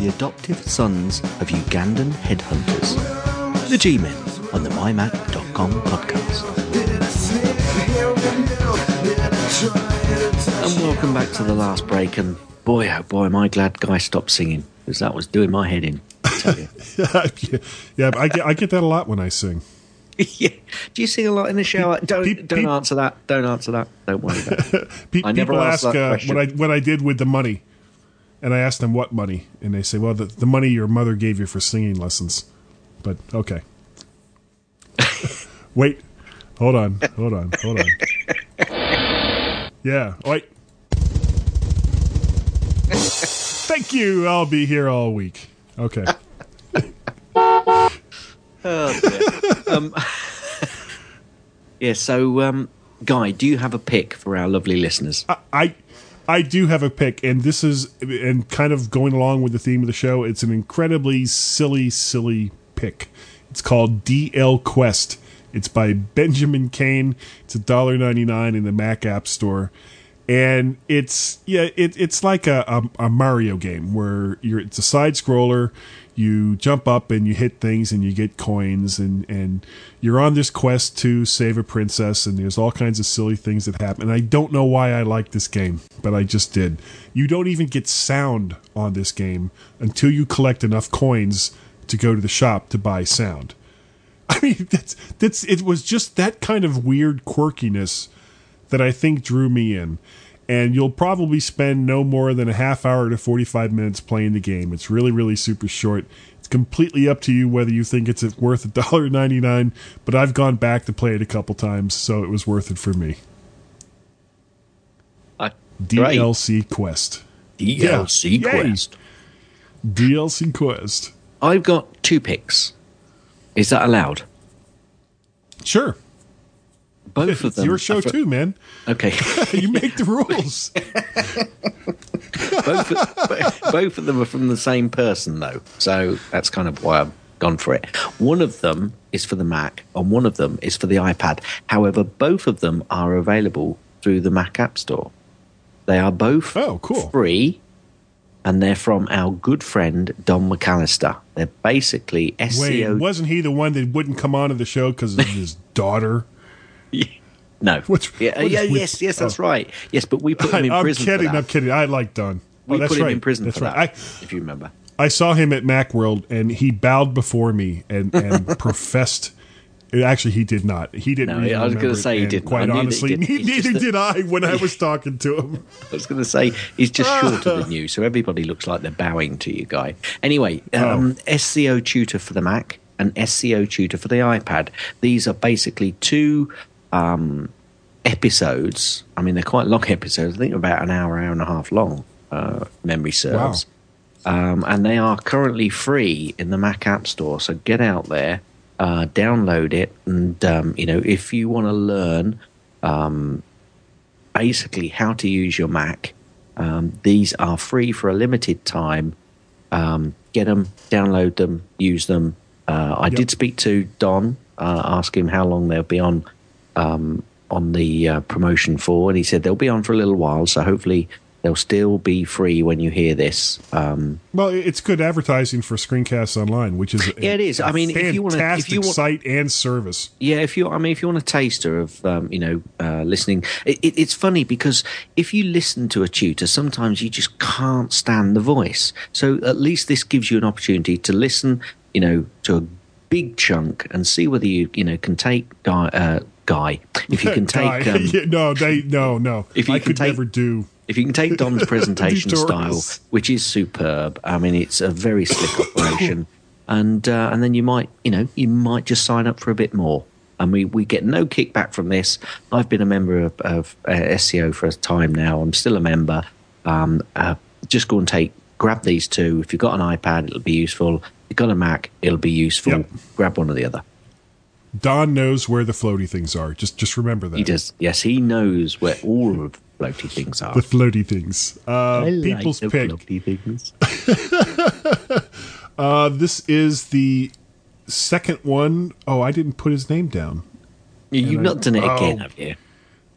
The adoptive sons of Ugandan headhunters. The G-Men on the MyMac.com podcast. And welcome back to the last break. And boy, oh boy, am I glad Guy stopped singing because that was doing my head in. I tell you. yeah, yeah, I get I get that a lot when I sing. yeah. Do you sing a lot in the shower? Don't Pe- don't pe- answer that. Don't answer that. Don't worry about it. I never ask uh, what I what I did with the money, and I asked them what money, and they say, "Well, the, the money your mother gave you for singing lessons." But okay, wait, hold on, hold on, hold on. Yeah, wait. Thank you. I'll be here all week. Okay. um, yeah. So, um, Guy, do you have a pick for our lovely listeners? I I do have a pick, and this is and kind of going along with the theme of the show. It's an incredibly silly, silly pick. It's called DLC Quest. It's by Benjamin Kane. It's a dollar ninety nine in the Mac App Store, and it's yeah, it, it's like a, a, a Mario game where you're it's a side scroller. You jump up and you hit things and you get coins and and you're on this quest to save a princess and there's all kinds of silly things that happen. And I don't know why I like this game, but I just did. You don't even get sound on this game until you collect enough coins to go to the shop to buy sound. I mean, that's that's it was just that kind of weird quirkiness that I think drew me in. And you'll probably spend no more than a half hour to 45 minutes playing the game. It's really, really super short. It's completely up to you whether you think it's worth $1.99, but I've gone back to play it a couple times, so it was worth it for me. Uh, DLC Quest. DLC Yeah. Yay. Quest. DLC Quest. I've got two picks. Is that allowed? Sure. Both of It's them. your show are too, man. Okay. you make the rules. both, of, both of them are from the same person, though. So that's kind of why I've gone for it. One of them is for the Mac, and one of them is for the iPad. However, both of them are available through the Mac App Store. They are both oh, cool. free, and they're from our good friend Don McAllister. They're basically Wait, SCO. wasn't he the one that wouldn't come onto the show because of his daughter? No. What's, yeah, what- yeah, yes, yes, that's oh. right. Yes, but we put him in I'm prison. kidding. for that. I'm kidding. I like Don. We oh, that's put him right. in prison That's for right. that, I, if you remember. I saw him at Macworld, and he bowed before me and, and professed. Actually, he did not. He didn't. No, really I was gonna say he didn't. Quite he honestly, didn't. Neither did I when I was talking to him. I was going to say he's just shorter than you, so everybody looks like they're bowing to you, guy. Anyway, um, SCO tutor for the Mac and SCO tutor for the iPad. These are basically two um, episodes. I mean, they're quite long episodes. I think about an hour, hour and a half long. Uh, memory serves. Um, and they are currently free in the Mac App Store. So get out there, uh, download it, and um, you know if you want to learn um, basically how to use your Mac. Um, these are free for a limited time. Um, get them, download them, use them. Uh, I did speak to Don, uh, ask him how long they'll be on um, on the uh, promotion for, and he said they'll be on for a little while. So hopefully they'll still be free when you hear this. Um, Well, it's good advertising for Screencasts Online, which is Yeah, it is. I mean, if you wanna- if fantastic you want- site and service. Yeah, if you, I mean, if you want a taster of, um, you know, uh, listening, it, it, it's funny because if you listen to a tutor, sometimes you just can't stand the voice. So at least this gives you an opportunity to listen, you know, to a big chunk and see whether you, you know, can take uh, guy. If you can take, um, Yeah, no, they no no. If you I could take- never do. if you can take Don's presentation style, which is superb, I mean, it's a very slick operation, and uh, and then you might, you know, you might just sign up for a bit more. And we, we get no kickback from this. I've been a member of, of uh, SCO for a time now. I'm still a member. Um, uh, just go and take, grab these two. If you've got an iPad, it'll be useful. If you've got a Mac, it'll be useful. Grab one or the other. Don knows where the floaty things are. Just just remember that. He does. Yes, he knows where all of the floaty things are. The floaty things. Uh, I like people's the pick. floaty things. Uh, this is the second one. Oh, I didn't put his name down. You- You've And I- not done it again, Oh. have you?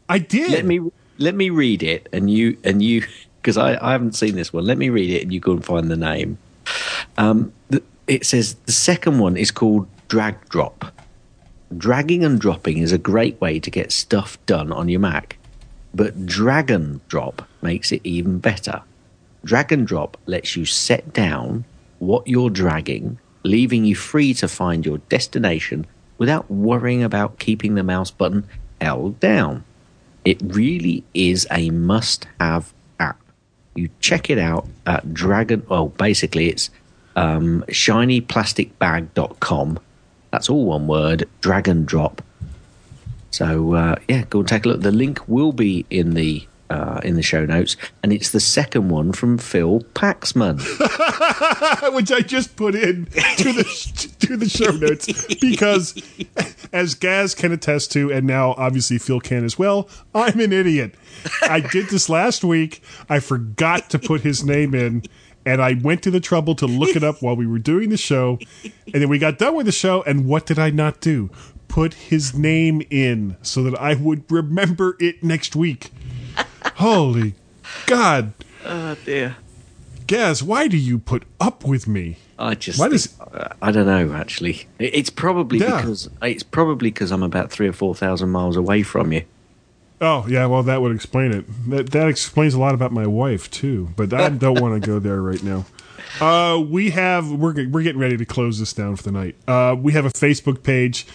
I did. Let me let me read it, and you and you because I, I haven't seen this one. Let me read it, and you go and find the name. Um, the, it says the second one is called DragonDrop. Dragging and dropping is a great way to get stuff done on your Mac, but DragonDrop makes it even better. DragonDrop lets you set down what you're dragging, leaving you free to find your destination without worrying about keeping the mouse button held down. It really is a must have app. You check it out at Dragon, well, basically it's um, shinyplasticbag.com. That's all one word, DragonDrop. So uh, yeah, go and take a look. The link will be in the uh, in the show notes, and it's the second one from Phil Paxman. which I just put in to the to the show notes because, as Gaz can attest to, and now obviously Phil can as well. I'm an idiot. I did this last week. I forgot to put his name in, and I went to the trouble to look it up while we were doing the show, and then we got done with the show. And what did I not do? Put his name in so that I would remember it next week. Holy God. Oh dear. Gaz, why do you put up with me? I just, Why does- uh, I don't know. Actually, it's probably Yeah. because it's probably because I'm about three or four thousand miles away from you. Oh yeah, well that would explain it. That that explains a lot about my wife too. But I don't want to go there right now. Uh, we have we're we're getting ready to close this down for the night. Uh, we have a Facebook page.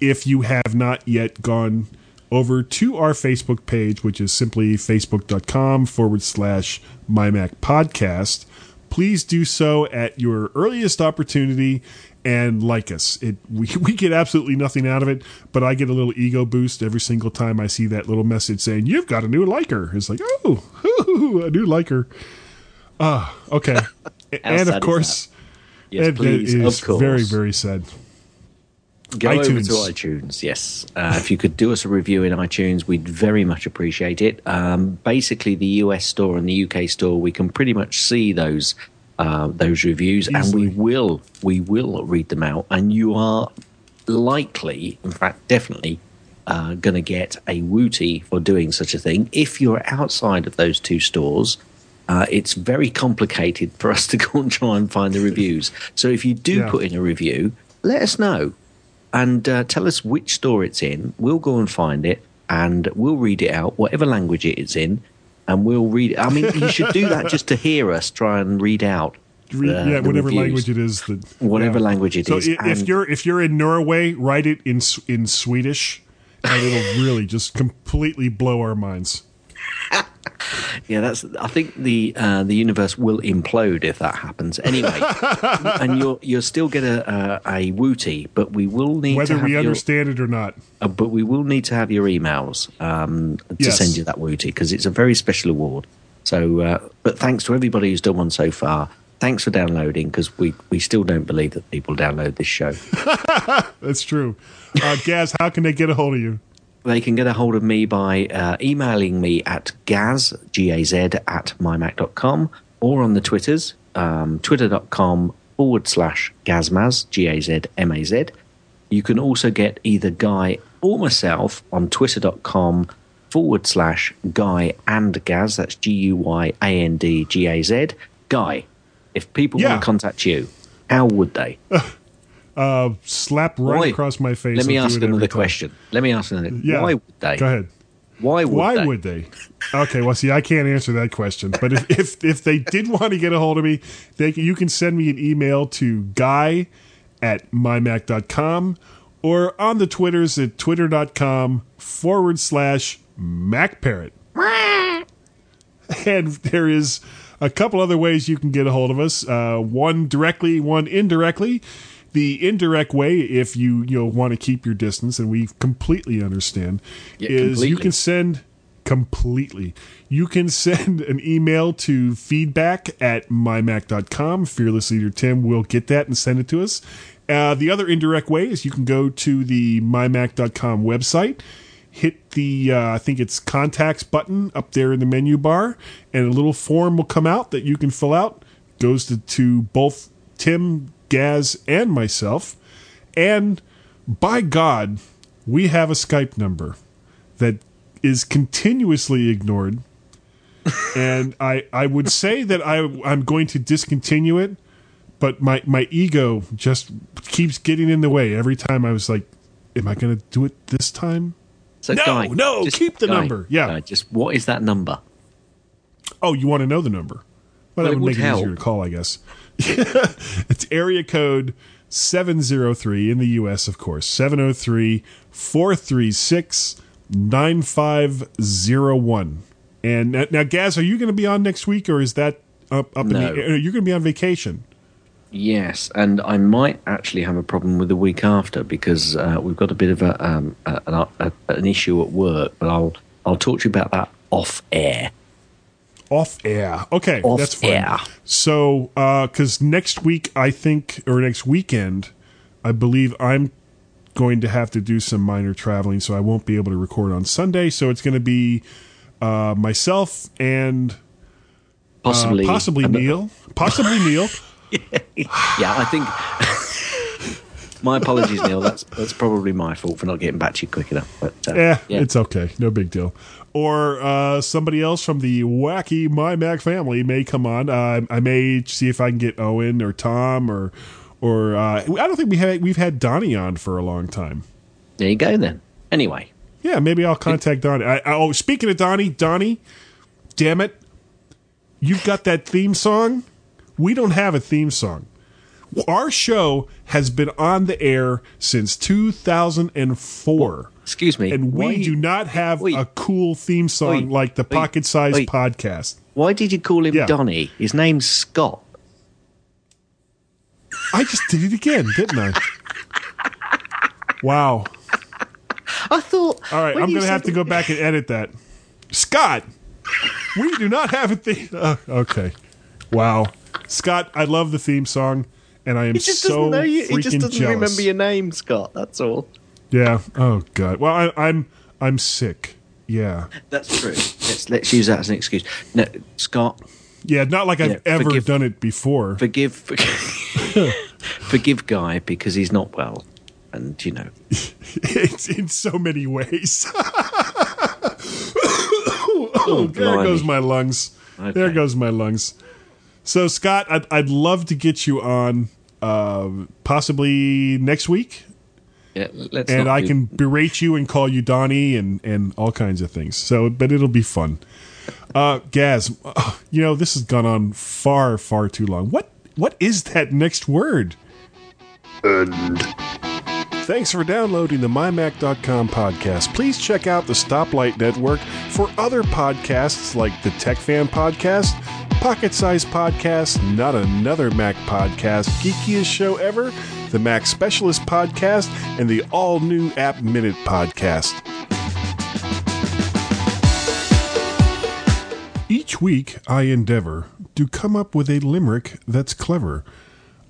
If you have not yet gone over to our Facebook page, which is simply facebook.com forward slash mymac podcast, please do so at your earliest opportunity and like us. It we, we get absolutely nothing out of it, but I get a little ego boost every single time I see that little message saying you've got a new liker. It's like oh, a new liker. Ah, okay. and of course, Yes, it- please, is of course. very very sad. Go over to iTunes. Yes, uh, if you could do us a review in iTunes, we'd very much appreciate it. Um, basically, the US store and the UK store, we can pretty much see those uh, those reviews, and we will we will read them out. And you are likely, in fact, definitely. Uh, going to get a wooty for doing such a thing. If you're outside of those two stores, uh, it's very complicated for us to go and try and find the reviews. So if you do Yeah. put in a review, let us know and uh, tell us which store it's in. We'll go and find it and we'll read it out, whatever language it is in, and we'll read it. I mean, you should do that just to hear us try and read out. Re- the- yeah, the whatever reviews. language it is that Whatever yeah. language it so is, i- if you're if you're in Norway, write it in in Swedish, and it'll really just completely blow our minds. Yeah, that's. I think the uh, the universe will implode if that happens. Anyway, and you'll you'll still get a a, a wooty, but we will need Whether to have we your, understand it or not. uh, but we will need to have your emails um, to Yes. send you that wooty because it's a very special award. So, uh, but thanks to everybody who's done one so far. Thanks for downloading because we we still don't believe that people download this show. That's true. Uh, Gaz, how can they get a hold of you? They can get a hold of me by uh, emailing me at gaz, G-A-Z, at mymac.com or on the Twitters, um, twitter.com forward slash gazmaz, G-A-Z-M-A-Z. You can also get either Guy or myself on twitter.com forward slash Guy and Gaz. That's G U Y A N D G A Z. Guy, if people Yeah. want to contact you, how would they? Uh, slap right Why- across my face. Let me ask another question. Let me ask another. Yeah. Why would they? Go ahead. Why would Why they? would they? Okay, well, see, I can't answer that question. But if if, if they did want to get a hold of me, they can, you can send me an email to guy at mymac.com or on the Twitters at twitter.com forward slash macparrot. And there is a couple other ways you can get a hold of us. Uh, one directly, one indirectly. The indirect way, if you you know want to keep your distance, and we completely understand, Yeah, is you can send completely. You can send an email to feedback at mymac.com. Fearless Leader Tim will get that and send it to us. Uh, the other indirect way is you can go to the mymac.com website, hit the, uh, I think it's contacts button up there in the menu bar, and a little form will come out that you can fill out. Goes to, to both Tim, Gaz, and myself. And by God, we have a Skype number that is continuously ignored. and I, I would say that I, I'm going to discontinue it, but my, my ego just keeps getting in the way every time I was like, am I going to do it this time? So, No, Guy, no, keep the Guy, number. Yeah. Guy, just what is that number? Oh, you want to know the number? Well, Well, that would would make it easier to call, I guess. it's area code 703 in the U.S., of course. 703 436 9501. And now, now, Gaz, are you going to be on next week or is that up, up No. in the air? You're going to be on vacation. Yes, and I might actually have a problem with the week after because uh, we've got a bit of a, um, a, an, a an issue at work. But I'll I'll talk to you about that off air. Off air. Okay, Off that's fine. air. So, because next week, I think, or next weekend, I believe I'm going to have to do some minor traveling, so I won't be able to record on Sunday. So it's going to be uh, myself and Possibly, uh, possibly I'm- Neil, possibly Neil. Yeah, I think. my apologies, Neil. That's that's probably my fault for not getting back to you quick enough. But uh, Eh, yeah, it's okay, no big deal. Or uh, somebody else from the wacky My Mac family may come on. Uh, I may see if I can get Owen or Tom or or uh, I don't think we had we've had Donnie on for a long time. there you go then. Anyway, Yeah, maybe I'll contact Donnie. I, I, oh, speaking of Donnie, Donnie, damn it, you've got that theme song. We don't have a theme song. Our show has been on the air since 2004. excuse me, And we do not have Wait. a cool theme song Wait. like the Pocket Size Podcast. Why did you call him Yeah. Donny? His name's Scott. I just did it again, didn't I? Wow. I thought. All right, I'm going to have to go back and edit that. Scott, we do not have a theme. Uh, okay. Wow. Scott, I love the theme song, and I am He just so doesn't know you. freaking He just doesn't jealous. remember your name, Scott. That's all. Yeah. Oh God. Well, I, I'm I'm sick. Yeah. That's true. Let's let's use that as an excuse. No, Scott, Yeah. Not like I've Yeah, ever forgive- done it before. forgive, forgive, forgive Guy because he's not well, and you know. it's in so many ways. oh, there blimey. goes my lungs. There goes my lungs. So, Scott, I'd, I'd love to get you on uh, possibly next week, Yeah, let's and I do- can berate you and call you Donnie and, and all kinds of things. So, but it'll be fun. Uh, Gaz, you know this has gone on far, far too long. What what is that next word? End. Thanks for downloading the MyMac.com podcast. Please check out the Stoplight Network for other podcasts like the Tech Fan Podcast, Pocket Size Podcast, Not Another Mac Podcast, Geekiest Show Ever, the Mac Specialist Podcast, and the all new App Minute Podcast. Each week, I endeavor to come up with a limerick that's clever.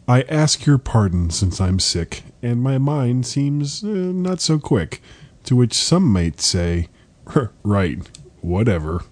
I ask your pardon since I'm sick, and my mind seems uh, not so quick. To which some might say, right, whatever.